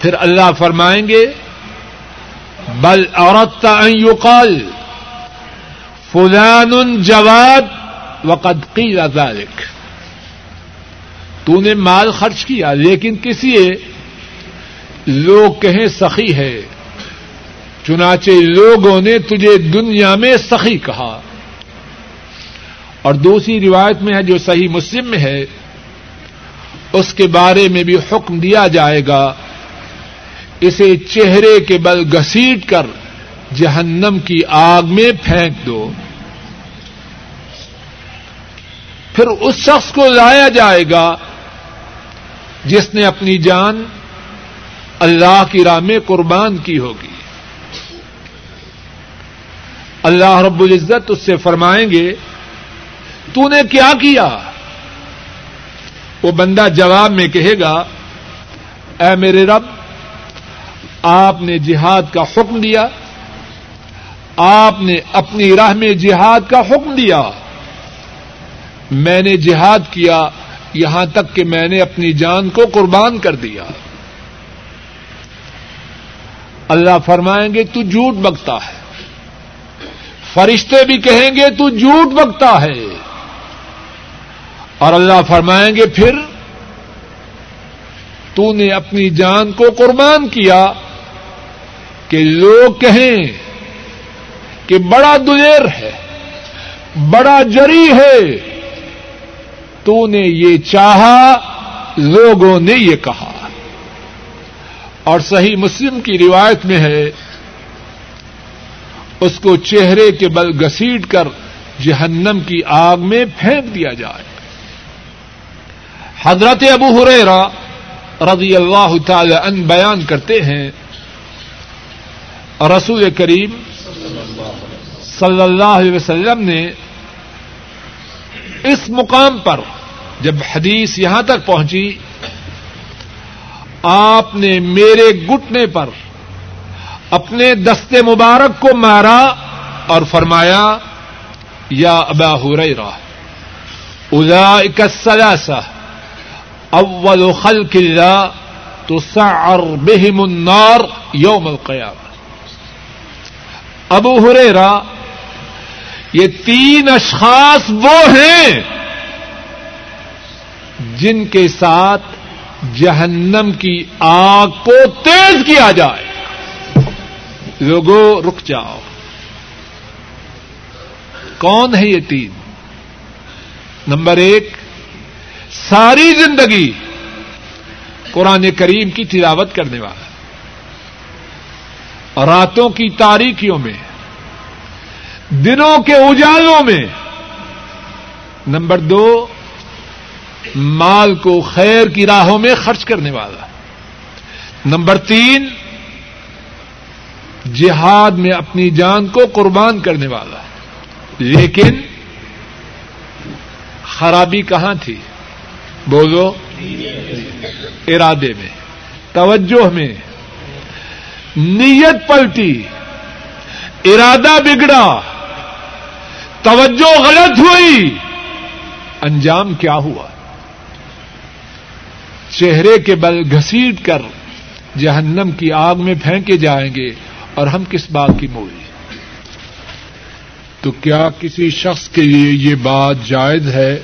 پھر اللہ فرمائیں گے، بل عورت یقال فلان جواد وقد قیل ذلك تو نے مال خرچ کیا، لیکن کسی لوگ کہیں سخی ہے۔ چنانچہ لوگوں نے تجھے دنیا میں سخی کہا۔ اور دوسری روایت میں ہے جو صحیح مسلم میں ہے، اس کے بارے میں بھی حکم دیا جائے گا۔ اسے چہرے کے بل گسیٹ کر جہنم کی آگ میں پھینک دو۔ پھر اس شخص کو لایا جائے گا جس نے اپنی جان اللہ کی راہ میں قربان کی ہوگی۔ اللہ رب العزت اس سے فرمائیں گے، تو نے کیا کیا؟ وہ بندہ جواب میں کہے گا، اے میرے رب، آپ نے جہاد کا حکم دیا، آپ نے اپنی راہ میں جہاد کا حکم دیا۔ میں نے جہاد کیا، یہاں تک کہ میں نے اپنی جان کو قربان کر دیا۔ اللہ فرمائیں گے، تو جھوٹ بکتا ہے۔ فرشتے بھی کہیں گے، تو جھوٹ بکتا ہے۔ اور اللہ فرمائیں گے، پھر تو نے اپنی جان کو قربان کیا کہ لوگ کہیں کہ بڑا دلیر ہے، بڑا جری ہے۔ تو نے یہ چاہا، لوگوں نے یہ کہا۔ اور صحیح مسلم کی روایت میں ہے، اس کو چہرے کے بل گسیٹ کر جہنم کی آگ میں پھینک دیا جائے۔ حضرت ابو ہریرا رضی اللہ تعالی ان بیان کرتے ہیں، رسول کریم صلی اللہ علیہ وسلم نے اس مقام پر جب حدیث یہاں تک پہنچی، آپ نے میرے گٹنے پر اپنے دستے مبارک کو مارا اور فرمایا، یا ابا ہریرا اولئک الثلاثہ اول خلق اللہ تسعر بهم النار یوم القیامہ۔ ابو ہریرا یہ تین اشخاص وہ ہیں جن کے ساتھ جہنم کی آگ کو تیز کیا جائے۔ لوگوں رک جاؤ۔ کون ہے یہ تین نمبر ایک، ساری زندگی قرآن کریم کی تلاوت کرنے والا۔ راتوں کی تاریخیوں میں، دنوں کے اجالوں میں۔ نمبر دو مال کو خیر کی راہوں میں خرچ کرنے والا۔ نمبر تین، جہاد میں اپنی جان کو قربان کرنے والا۔ لیکن، خرابی کہاں تھی؟ بولو۔ ارادے میں، توجہ میں۔ نیت پلٹی، ارادہ بگڑا۔ توجہ غلط ہوئی۔ انجام کیا ہوا؟ چہرے کے بل گھسیٹ کر جہنم کی آگ میں پھینکے جائیں گے اور ہم کس بات کی موڑی؟ تو کیا کسی شخص کے لیے یہ بات جائز ہے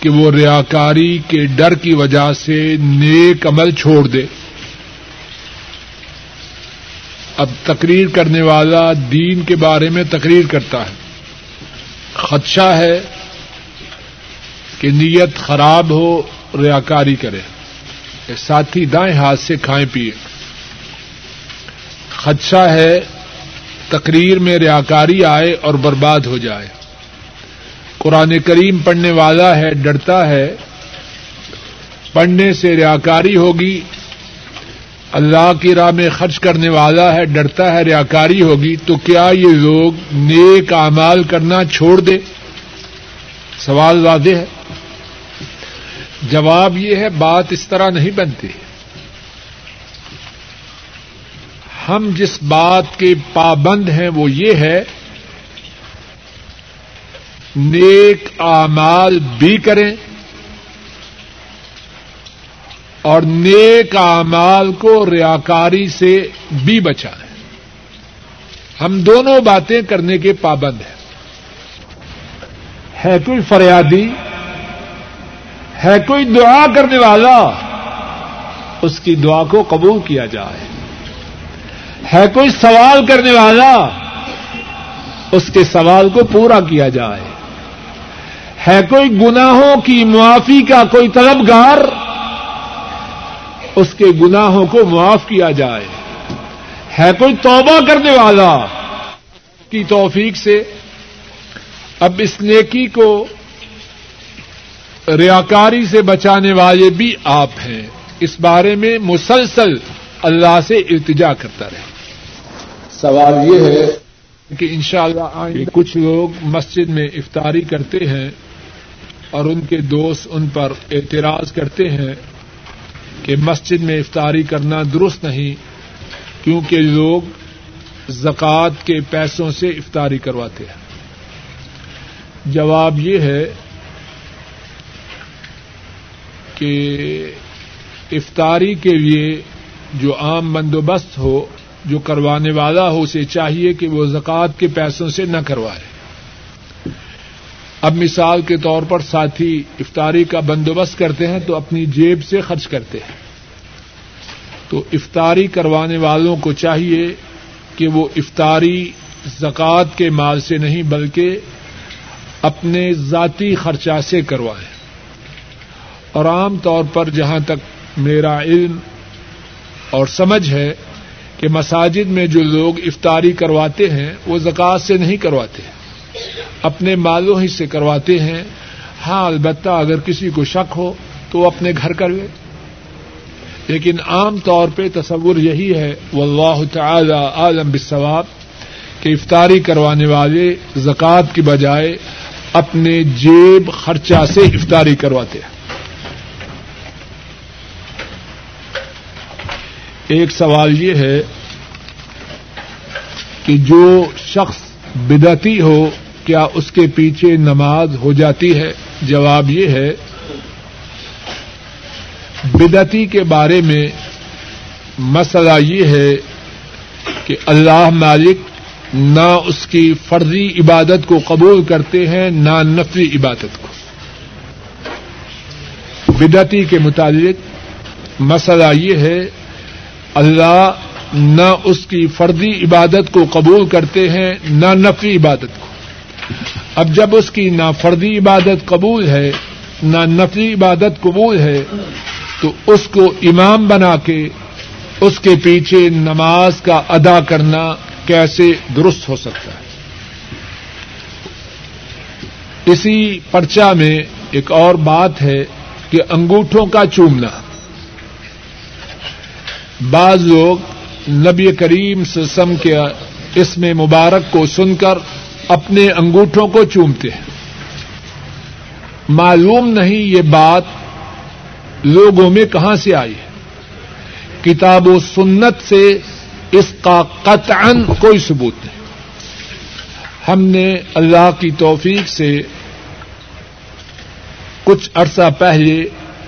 کہ وہ ریاکاری کے ڈر کی وجہ سے نیک عمل چھوڑ دے؟ اب تقریر کرنے والا دین کے بارے میں تقریر کرتا ہے۔ خدشہ ہے کہ نیت خراب ہو ریاکاری کرے۔ ساتھی، دائیں ہاتھ سے کھائیں پیے خدشہ ہے، تقریر میں ریاکاری آئے اور برباد ہو جائے۔ قرآن کریم پڑھنے والا ہے، ڈرتا ہے۔ پڑھنے سے ریاکاری ہوگی۔ اللہ کی راہ میں خرچ کرنے والا ہے، ڈرتا ہے، ریاکاری ہوگی۔ تو کیا یہ لوگ نیک اعمال کرنا چھوڑ دے؟ سوال واضح ہے۔ جواب یہ ہے، بات اس طرح نہیں بنتی۔ ہم جس بات کے پابند ہیں، وہ یہ ہے، نیک اعمال بھی کریں اور نیک اعمال کو ریاکاری سے بھی بچائیں۔ ہم دونوں باتیں کرنے کے پابند ہیں۔ ہے کوئی فریادی؟ ہے کوئی دعا کرنے والا اس کی دعا کو قبول کیا جائے۔ ہے کوئی سوال کرنے والا اس کے سوال کو پورا کیا جائے۔ ہے کوئی گناہوں کی معافی کا کوئی طلبگار اس کے گناہوں کو معاف کیا جائے۔ ہے کوئی توبہ کرنے والا کی توفیق سے اب اس نیکی کو ریاکاری سے بچانے والے بھی آپ ہیں۔ اس بارے میں مسلسل اللہ سے التجا کرتا رہے۔ سوال یہ ہے کہ انشاءاللہ شاء اللہ کچھ لوگ مسجد میں افطاری کرتے ہیں اور ان کے دوست ان پر اعتراض کرتے ہیں کہ مسجد میں افطاری کرنا درست نہیں کیونکہ لوگ زکوٰۃ کے پیسوں سے افطاری کرواتے ہیں۔ جواب یہ ہے کہ افطاری کے لیے جو عام بندوبست ہو، جو کروانے والا ہو، اسے چاہیے کہ وہ زکوٰۃ کے پیسوں سے نہ کروائے۔ اب مثال کے طور پر ساتھی افطاری کا بندوبست کرتے ہیں تو اپنی جیب سے خرچ کرتے ہیں۔ تو افطاری کروانے والوں کو چاہیے کہ وہ افطاری زکوٰۃ کے مال سے نہیں بلکہ اپنے ذاتی خرچہ سے کروائیں اور عام طور پر جہاں تک میرا علم اور سمجھ ہے کہ مساجد میں جو لوگ افطاری کرواتے ہیں، وہ زکوٰۃ سے نہیں کرواتے اپنے مالوں ہی سے کرواتے ہیں۔ ہاں البتہ اگر کسی کو شک ہو تو وہ اپنے گھر کروے لیکن عام طور پہ تصور یہی ہے، واللہ تعالی عالم بالثواب، کہ افطاری کروانے والے زکوٰۃ کی بجائے اپنے جیب خرچہ سے افطاری کرواتے ہیں۔ ایک سوال یہ ہے کہ جو شخص بدتی ہو، کیا اس کے پیچھے نماز ہو جاتی ہے؟ جواب یہ ہے بدتی کے بارے میں مسئلہ یہ ہے کہ اللہ مالک نہ اس کی فرضی عبادت کو قبول کرتے ہیں، نہ نفری عبادت کو۔ بدتی کے متعلق مسئلہ یہ ہے اللہ نہ اس کی فرضی عبادت کو قبول کرتے ہیں، نہ نفری عبادت کو۔ اب جب اس کی نہ فردی عبادت قبول ہے، نہ نفری عبادت قبول ہے، تو اس کو امام بنا کے اس کے پیچھے نماز کا ادا کرنا کیسے درست ہو سکتا ہے۔ اسی پرچا میں ایک اور بات ہے کہ انگوٹھوں کا چومنا۔ بعض لوگ نبی کریم سسم کے اس میں مبارک کو سن کر اپنے انگوٹھوں کو چومتے ہیں۔ معلوم نہیں یہ بات لوگوں میں کہاں سے آئی ہے۔ کتاب و سنت سے اس کا قطعا کوئی ثبوت نہیں۔ ہم نے اللہ کی توفیق سے کچھ عرصہ پہلے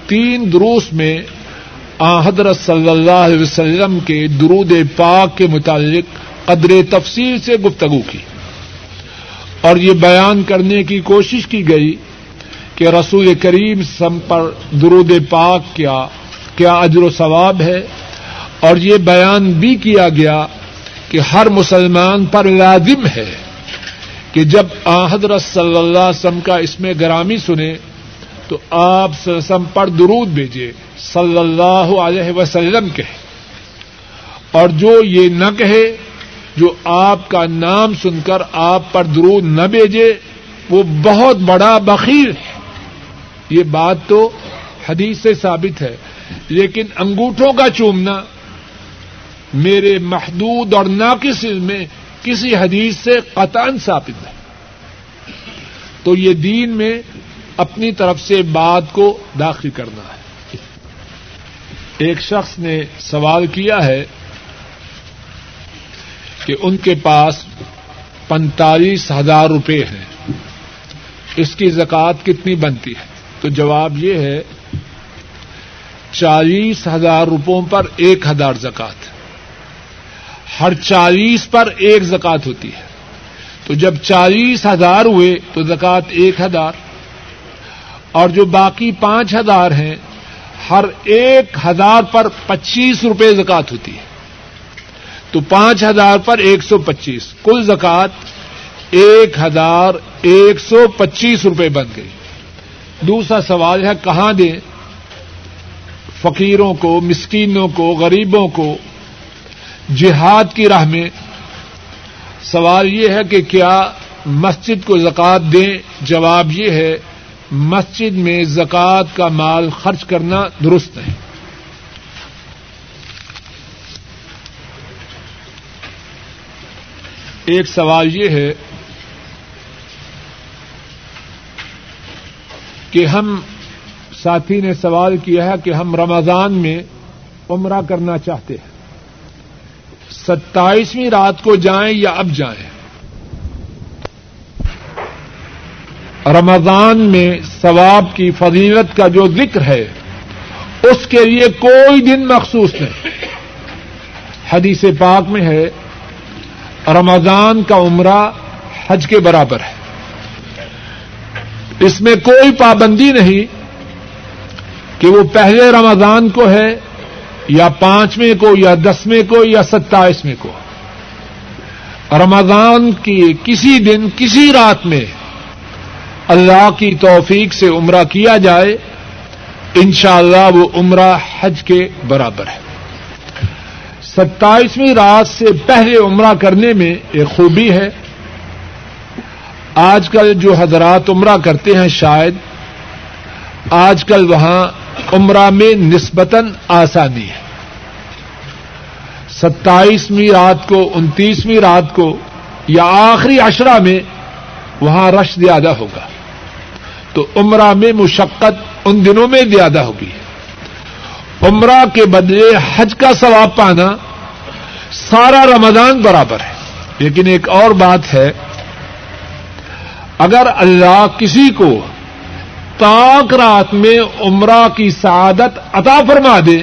تین دروس میں حضرت صلی اللہ علیہ وسلم کے درود پاک کے متعلق قدر تفصیل سے گفتگو کی۔ اور یہ بیان کرنے کی کوشش کی گئی کہ رسول کریم سم پر درود پاک کیا کیا اجر و ثواب ہے۔ اور یہ بیان بھی کیا گیا کہ ہر مسلمان پر لازم ہے کہ جب حضرت صلی اللہ علیہ وسلم کا اس میں گرامی سنے تو آپ سم پر درود بھیجے۔ صلی اللہ علیہ وسلم کہے۔ اور جو یہ نہ کہے، جو آپ کا نام سن کر آپ پر درود نہ بھیجے، وہ بہت بڑا بخیر ہے۔ یہ بات تو حدیث سے ثابت ہے، لیکن انگوٹھوں کا چومنا میرے محدود اور ناقص میں کسی حدیث سے قطان ثابت ہے تو یہ دین میں اپنی طرف سے بات کو داخل کرنا ہے۔ ایک شخص نے سوال کیا ہے کہ ان کے پاس پینتالیس ہزار روپے ہیں۔ اس کی زکات کتنی بنتی ہے؟ تو جواب یہ ہے، چالیس ہزار روپوں پر ایک ہزار زکات ہر چالیس پر ایک زکات ہوتی ہے۔ تو جب چالیس ہزار ہوئے تو زکات ایک ہزار۔ اور جو باقی پانچ ہزار ہیں ہر ایک ہزار پر پچیس روپے زکات ہوتی ہے۔ تو پانچ ہزار پر ایک سو پچیس، کل زکات ایک ہزار ایک سو پچیس روپے بن گئی۔ دوسرا سوال ہے، کہاں دیں؟ فقیروں کو، مسکینوں کو، غریبوں کو جہاد کی راہ میں۔ سوال یہ ہے کہ کیا مسجد کو زکات دیں؟ جواب یہ ہے مسجد میں زکات کا مال خرچ کرنا درست ہے۔ ایک سوال یہ ہے کہ ہم ساتھی نے سوال کیا ہے کہ ہم رمضان میں عمرہ کرنا چاہتے ہیں۔ ستائیسویں رات کو جائیں یا اب جائیں؟ رمضان میں ثواب کی فضیلت کا جو ذکر ہے، اس کے لیے کوئی دن مخصوص نہیں۔ حدیث پاک میں ہے، رمضان کا عمرہ حج کے برابر ہے۔ اس میں کوئی پابندی نہیں کہ وہ پہلے رمضان کو ہے، یا پانچویں کو، یا دسویں کو، یا ستائیسویں کو۔ رمضان کی کسی دن، کسی رات میں اللہ کی توفیق سے عمرہ کیا جائے، انشاءاللہ اللہ وہ عمرہ حج کے برابر ہے۔ ستائیسویں رات سے پہلے عمرہ کرنے میں ایک خوبی ہے۔ آج کل جو حضرات عمرہ کرتے ہیں شاید، آج کل وہاں عمرہ میں نسبتاً آسانی ہے۔ ستائیسویں رات کو، انتیسویں رات کو یا آخری اشرا میں وہاں رش زیادہ ہوگا۔ تو عمرہ میں مشقت ان دنوں میں زیادہ ہوگی۔ عمرہ کے بدلے حج کا ثواب پانا سارا رمضان برابر ہے۔ لیکن ایک اور بات ہے، اگر اللہ کسی کو تاک رات میں عمرہ کی سعادت عطا فرما دے،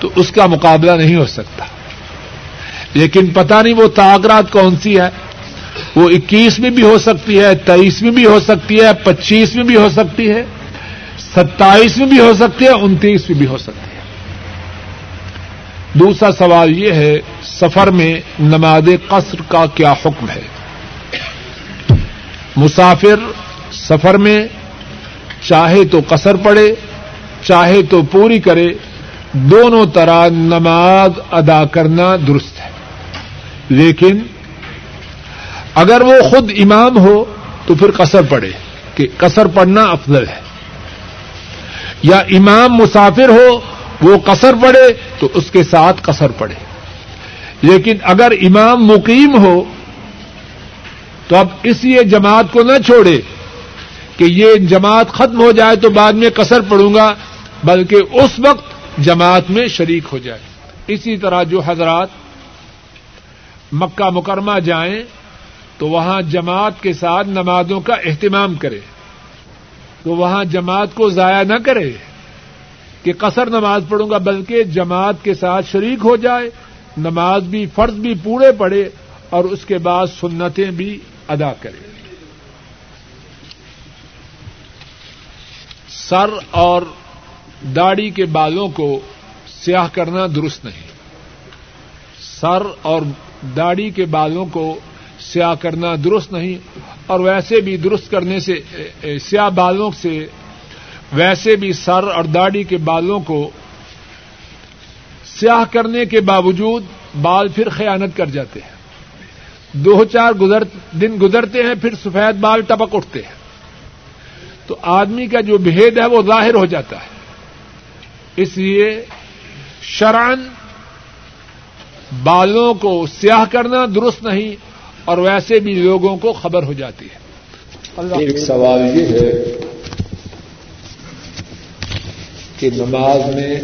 تو اس کا مقابلہ نہیں ہو سکتا۔ لیکن پتا نہیں وہ تاک رات کون سی ہے۔ وہ اکیس میں بھی ہو سکتی ہے تیئیس میں بھی ہو سکتی ہے، پچیس میں بھی ہو سکتی ہے، ستائیس میں بھی ہو سکتی ہے، انتیس میں بھی ہو سکتی ہے۔ دوسرا سوال یہ ہے، سفر میں نماز قصر کا کیا حکم ہے؟ مسافر سفر میں چاہے تو قصر پڑے چاہے تو پوری کرے، دونوں طرح نماز ادا کرنا درست ہے۔ لیکن اگر وہ خود امام ہو تو پھر قصر پڑے کہ قصر پڑنا افضل ہے۔ یا امام مسافر ہو، وہ قصر پڑے تو اس کے ساتھ قصر پڑے لیکن اگر امام مقیم ہو تو اب اس لیے جماعت کو نہ چھوڑے کہ یہ جماعت ختم ہو جائے تو بعد میں کسر پڑوں گا، بلکہ اس وقت جماعت میں شریک ہو جائے۔ اسی طرح جو حضرات مکہ مکرمہ جائیں تو وہاں جماعت کے ساتھ نمازوں کا اہتمام کرے۔ تو وہاں جماعت کو ضائع نہ کرے کہ قصر نماز پڑھوں گا، بلکہ جماعت کے ساتھ شریک ہو جائے، نماز بھی، فرض بھی پورے پڑے اور اس کے بعد سنتیں بھی ادا کرے۔ سر اور داڑھی کے بالوں کو سیاہ کرنا درست نہیں۔ سر اور داڑھی کے بالوں کو سیاہ کرنا درست نہیں، اور ویسے بھی درست کرنے سے سیاہ بالوں سے، ویسے بھی سر اور داڑھی کے بالوں کو سیاہ کرنے کے باوجود بال پھر خیانت کر جاتے ہیں۔ دو چار دن گزرتے ہیں، پھر سفید بال ٹپک اٹھتے ہیں۔ تو آدمی کا جو بھید ہے وہ ظاہر ہو جاتا ہے۔ اس لیے شران بالوں کو سیاہ کرنا درست نہیں اور ویسے بھی لوگوں کو خبر ہو جاتی ہے۔ ایک سوال یہ ہے کہ نماز میں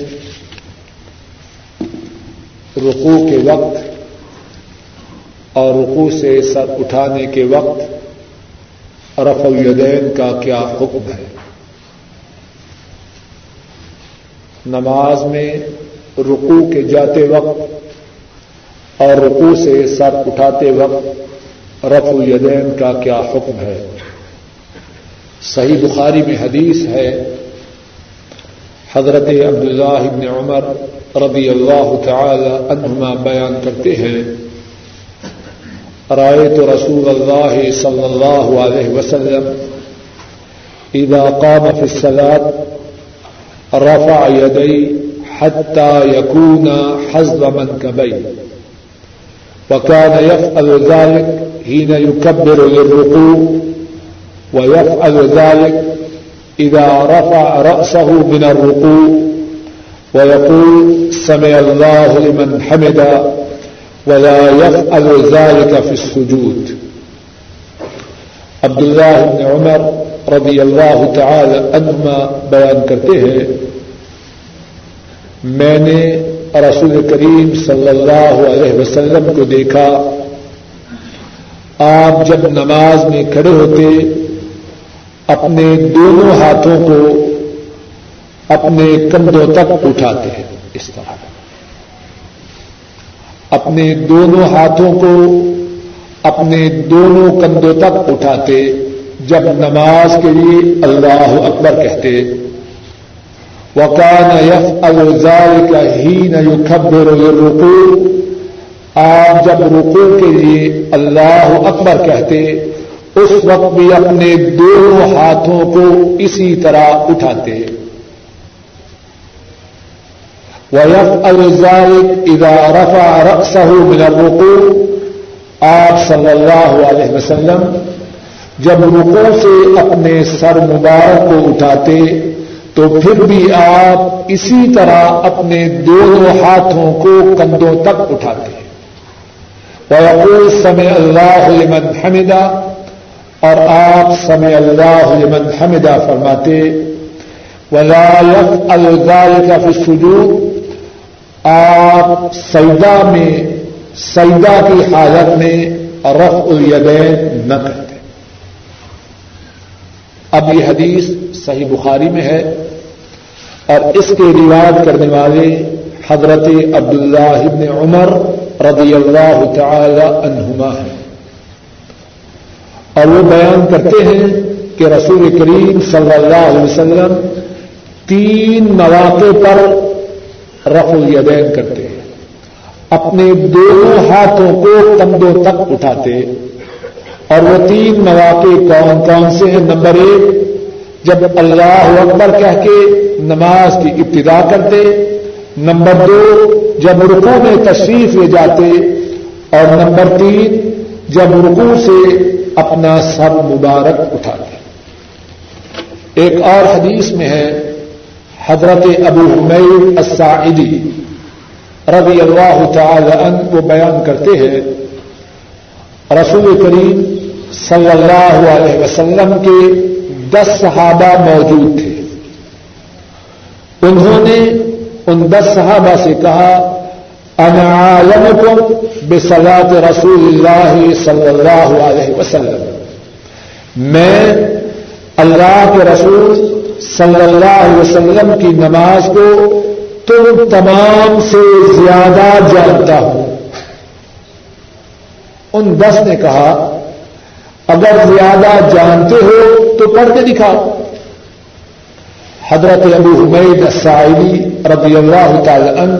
رقو کے وقت اور رقو سے سر اٹھانے کے وقت رف الیدین کا کیا حکم ہے؟ نماز میں رکو کے جاتے وقت اور رکو سے سر اٹھاتے وقت رف الیدین کا کیا حکم ہے؟ صحیح بخاری میں حدیث ہے، حضرت عبداللہ بن عمر رضی اللہ تعالی عنہما بیان کرتے ہیں رأيت رسول الله صلى الله عليه وسلم إذا قام في الصلاة، رفع يدي حتى يكون حزب منكبين وكان يفعل ذلك حين يكبر للركوع ويفعل ذلك إذا رفع رأسه من الركوع ويقول سمع الله لمن حمد ولا يفعل ذلك في السجود. عبد الله بن عمر رضی اللہ تعالی عنہما بیان کرتے ہیں، میں نے رسول کریم صلی اللہ علیہ وسلم کو دیکھا۔ آپ جب نماز میں کھڑے ہوتے، اپنے دونوں ہاتھوں کو اپنے کندھوں تک اٹھاتے ہیں۔ اس طرح۔ اپنے دونوں ہاتھوں کو اپنے دونوں کندھوں تک اٹھاتے، جب نماز کے لیے اللہ اکبر کہتے وکان یف الزار کا ہی نہ خبر رکو آپ جب رکو کے لیے اللہ اکبر کہتے، اس وقت بھی اپنے دونوں ہاتھوں کو اسی طرح اٹھاتے۔ ویف الزار ادا رفا رقصہ من الرکوع آپ صلی اللہ علیہ وسلم جب رکو سے اپنے سر مبارک کو اٹھاتے تو پھر بھی آپ اسی طرح اپنے دونوں ہاتھوں کو کندھوں تک اٹھاتے وہ سمے اللہ لمن حمدہ اور آپ سمے اللہ لمن حمدہ فرماتے ولاف الزال کا فسجود آپ سیدا میں سیدا کی حالت میں رف الیدین نہ کرتے۔ اب یہ حدیث صحیح بخاری میں ہے اور اس کے روایت کرنے والے حضرت عبداللہ ابن عمر رضی اللہ تعالی عنہما ہیں۔ اور وہ بیان کرتے ہیں کہ رسول کریم صلی اللہ علیہ وسلم تین مواقع پر رف الیدین کرتے ہیں۔ اپنے دونوں ہاتھوں کو کندھوں تک اٹھاتے اور وہ تین مواقع کون کون سے ہیں؟ نمبر ایک جب اللہ اکبر کہہ کے نماز کی ابتدا کرتے، نمبر دو، جب رکو میں تشریف لے جاتے، اور نمبر تین، جب رکو سے اپنا سب مبارک اٹھاتے۔ ایک اور حدیث میں ہے، حضرت ابو حمیر الساعدی رضی اللہ تعالی عنہ وہ بیان کرتے ہیں، رسول کریم صلی اللہ علیہ وسلم کے دس صحابہ موجود تھے۔ انہوں نے ان دس صحابہ سے کہا انعالمکم بصلاة رسول اللہ صلی اللہ علیہ وسلم۔ میں اللہ کے رسول صلی اللہ علیہ وسلم کی نماز کو تم تمام سے زیادہ جانتا ہوں۔ ان دس نے کہا اگر زیادہ جانتے ہو تو پڑھ کے دکھاؤ۔ حضرت ابو حمید السائلی رضی اللہ تعالی عنہ،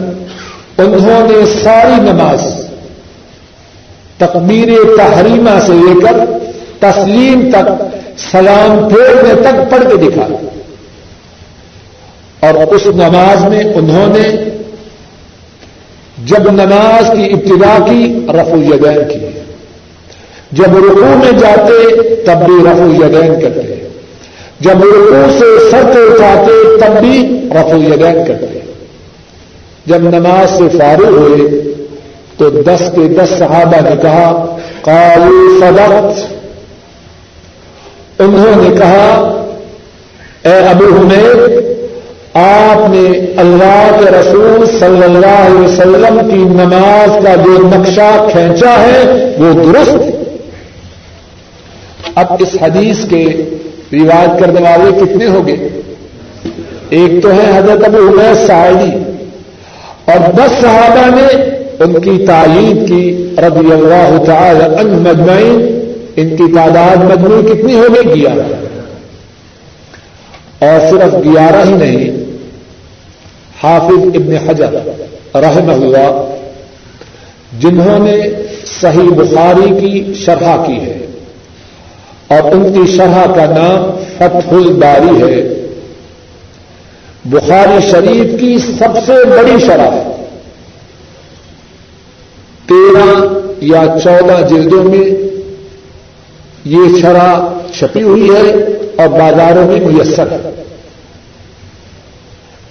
انہوں نے ساری نماز تقبیر تحریمہ سے لے کر تسلیم تک، سلام پھیرنے تک پڑھ کے دکھا اور اس نماز میں انہوں نے جب نماز کی ابتدا کی، رفع الیدین کی۔ جب رکو میں جاتے تب بھی رفع الیدین کرتے جب رکو سے سر کو اٹھاتے تب بھی رفع الیدین کرتے جب نماز سے فارغ ہوئے تو دس کے دس صحابہ نے کہا کالو صدقت۔ انہوں نے کہا، اے ابو حمید آپ نے اللہ کے رسول صلی اللہ علیہ وسلم کی نماز کا جو نقشہ کھینچا ہے وہ درست اب اس حدیث کے روایت کرنے والے کتنے ہو گئے ایک تو ہے حضرت ابو عمیر سعیدی اور دس صحابہ نے ان کی تعلیم کی رضی اللہ تعالی ان مجمعین ان کی تعداد مجموعی کتنی ہو گئی؟ گیارہ۔ اور صرف گیارہ ہی نہیں، حافظ ابن حجر رحم اللہ، جنہوں نے صحیح بخاری کی شرح کی ہے۔ اور ان کی شرح کا نام فتح الباری ہے۔ بخاری شریف کی سب سے بڑی شرح۔ تیرہ یا چودہ جلدوں میں یہ شرح چھپی ہوئی ہے اور بازاروں میں میسر ہے۔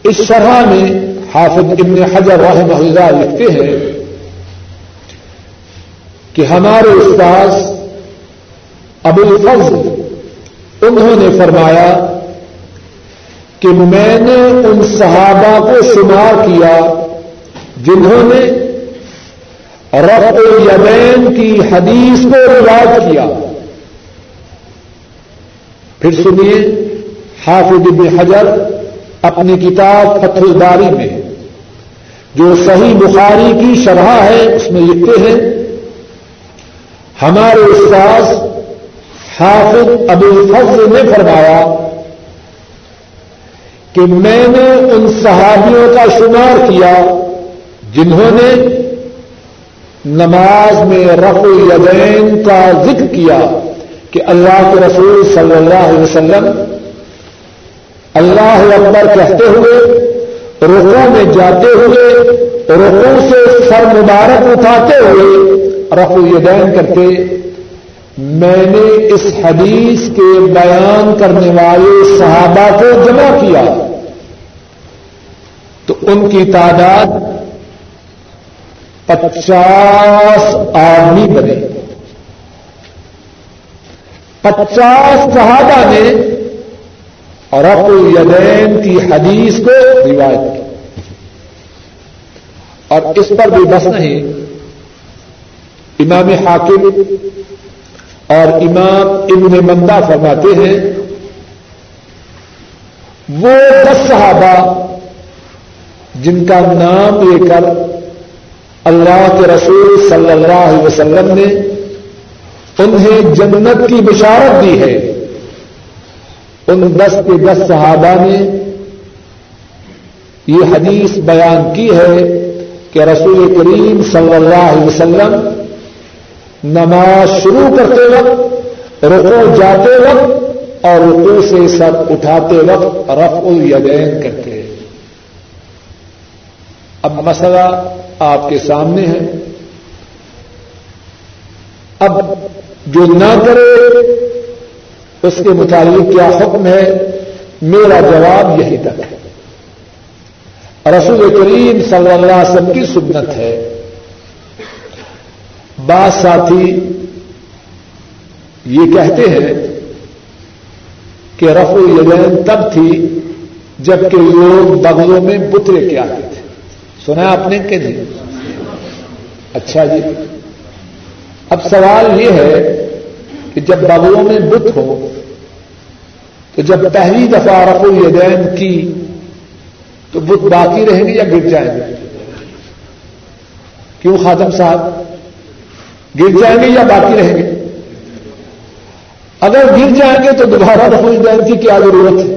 اس شرح میں حافظ ابن حجر رحمہ اللہ لکھتے ہیں کہ ہمارے استاذ ابو الفضل، انہوں نے فرمایا کہ میں نے ان صحابہ کو شمار کیا جنہوں نے رب الیمین کی حدیث کو روایت کیا۔ پھر سنیے، حافظ ابن حجر اپنی کتاب فتح الباری میں، جو صحیح بخاری کی شرح ہے، اس میں لکھتے ہیں، ہمارے استاذ حافظ ابو الفضل نے فرمایا کہ میں نے ان صحابیوں کا شمار کیا جنہوں نے نماز میں رف الیدین کا ذکر کیا کہ اللہ کے رسول صلی اللہ علیہ وسلم اللہ اکبر کہتے ہوئے رخوں میں جاتے ہوئے رخوں سے سر مبارک اٹھاتے ہوئے رف الیدین کرتے میں نے اس حدیث کے بیان کرنے والے صحابہ کو جمع کیا تو ان کی تعداد پچاس آدمی بنے۔ پچاس صحابہ نے رف الیدین کی حدیث کو روایت کی۔ اور اس پر بھی بس نہیں۔ امام حاکم اور امام ابن مندہ فرماتے ہیں، وہ دس صحابہ جن کا نام لے کر اللہ کے رسول صلی اللہ علیہ وسلم نے انہیں جنت کی بشارت دی ہے۔ ان دس کے دس صحابہ نے یہ حدیث بیان کی ہے کہ رسول کریم صلی اللہ علیہ وسلم نماز شروع کرتے وقت رقو جاتے وقت اور رقو سے سب اٹھاتے وقت رف الیدین کرتے اب مسئلہ آپ کے سامنے ہے۔ اب جو نہ کرے، اس کے متعلق کیا حکم ہے؟ میرا جواب یہی تک ہے۔ رسول کریم صلی اللہ علیہ وسلم کی سنت ہے۔ بعض ساتھی یہ کہتے ہیں کہ رف الین تب تھی جبکہ لوگ بغلوں میں بترے کے آتے تھے۔ سنا آپ نے کہ جی اچھا جی۔ اب سوال یہ ہے کہ جب بغلوں میں بت ہو، تو جب پہلی دفعہ رف الدین کی، تو بت باقی رہیں گے یا گر جائیں گے؟ کیوں خاتم صاحب؟ گر جائیں گے یا باقی رہیں گے؟ اگر گر جائیں گے تو دوبارہ رف الدین کی کیا ضرورت ہے؟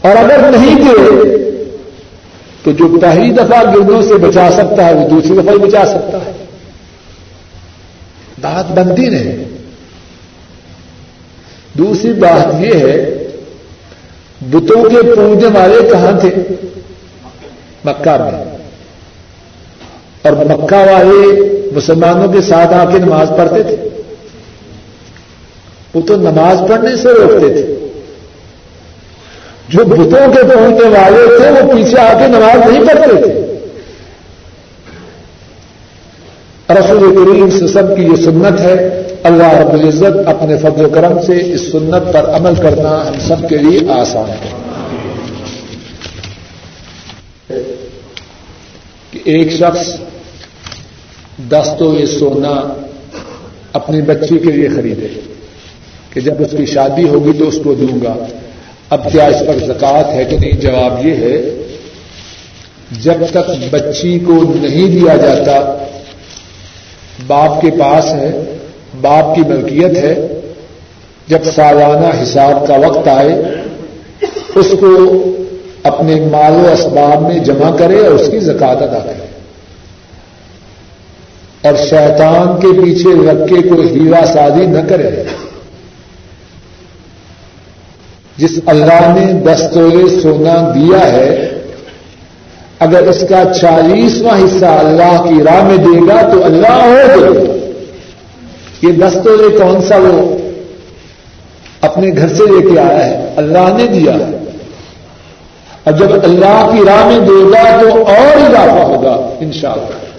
اور اگر نہیں گرے، تو جو پہلی دفعہ گردوں سے بچا سکتا ہے، وہ دوسری دفعہ ہی بچا سکتا ہے۔ بات بنتی نہیں دوسری بات یہ ہے، بتوں کے پوجنے والے کہاں تھے؟ مکہ میں۔ اور مکہ والے مسلمانوں کے ساتھ آ کے نماز پڑھتے تھے۔ وہ تو نماز پڑھنے سے روکتے تھے۔ جو بتوں کے پہنچنے والے تھے، وہ پیچھے آ کے نماز نہیں پڑھتے تھے۔ رسول کریم سب کی یہ سنت ہے، اللہ رب العزت اپنے فضل و کرم سے اس سنت پر عمل کرنا ہم سب کے لیے آسان ہے۔ کہ ایک شخص دستوں یہ سونا اپنی بچی کے لیے خریدے کہ جب اس کی شادی ہوگی تو اس کو دوں گا۔ اب کیا اس پر زکات ہے کہ نہیں؟ جواب یہ ہے، جب تک بچی کو نہیں دیا جاتا، باپ کے پاس ہے، باپ کی ملکیت ہے، جب سالانہ حساب کا وقت آئے، اس کو اپنے مال و اسباب میں جمع کرے اور اس کی زکات ادا کرے۔ اور شیطان کے پیچھے رکھ کے کوئی ہیرا سازی نہ کرے۔ جس اللہ نے دستور سونا دیا ہے، اگر اس کا چالیسواں حصہ اللہ کی راہ میں دے گا تو اللہ ہو گئے یہ دستور کون سا وہ اپنے گھر سے لے کے آیا ہے؟ اللہ نے دیا۔ ہے اور جب اللہ کی راہ میں دے گا تو اور اضافہ ہوگا ان شاء اللہ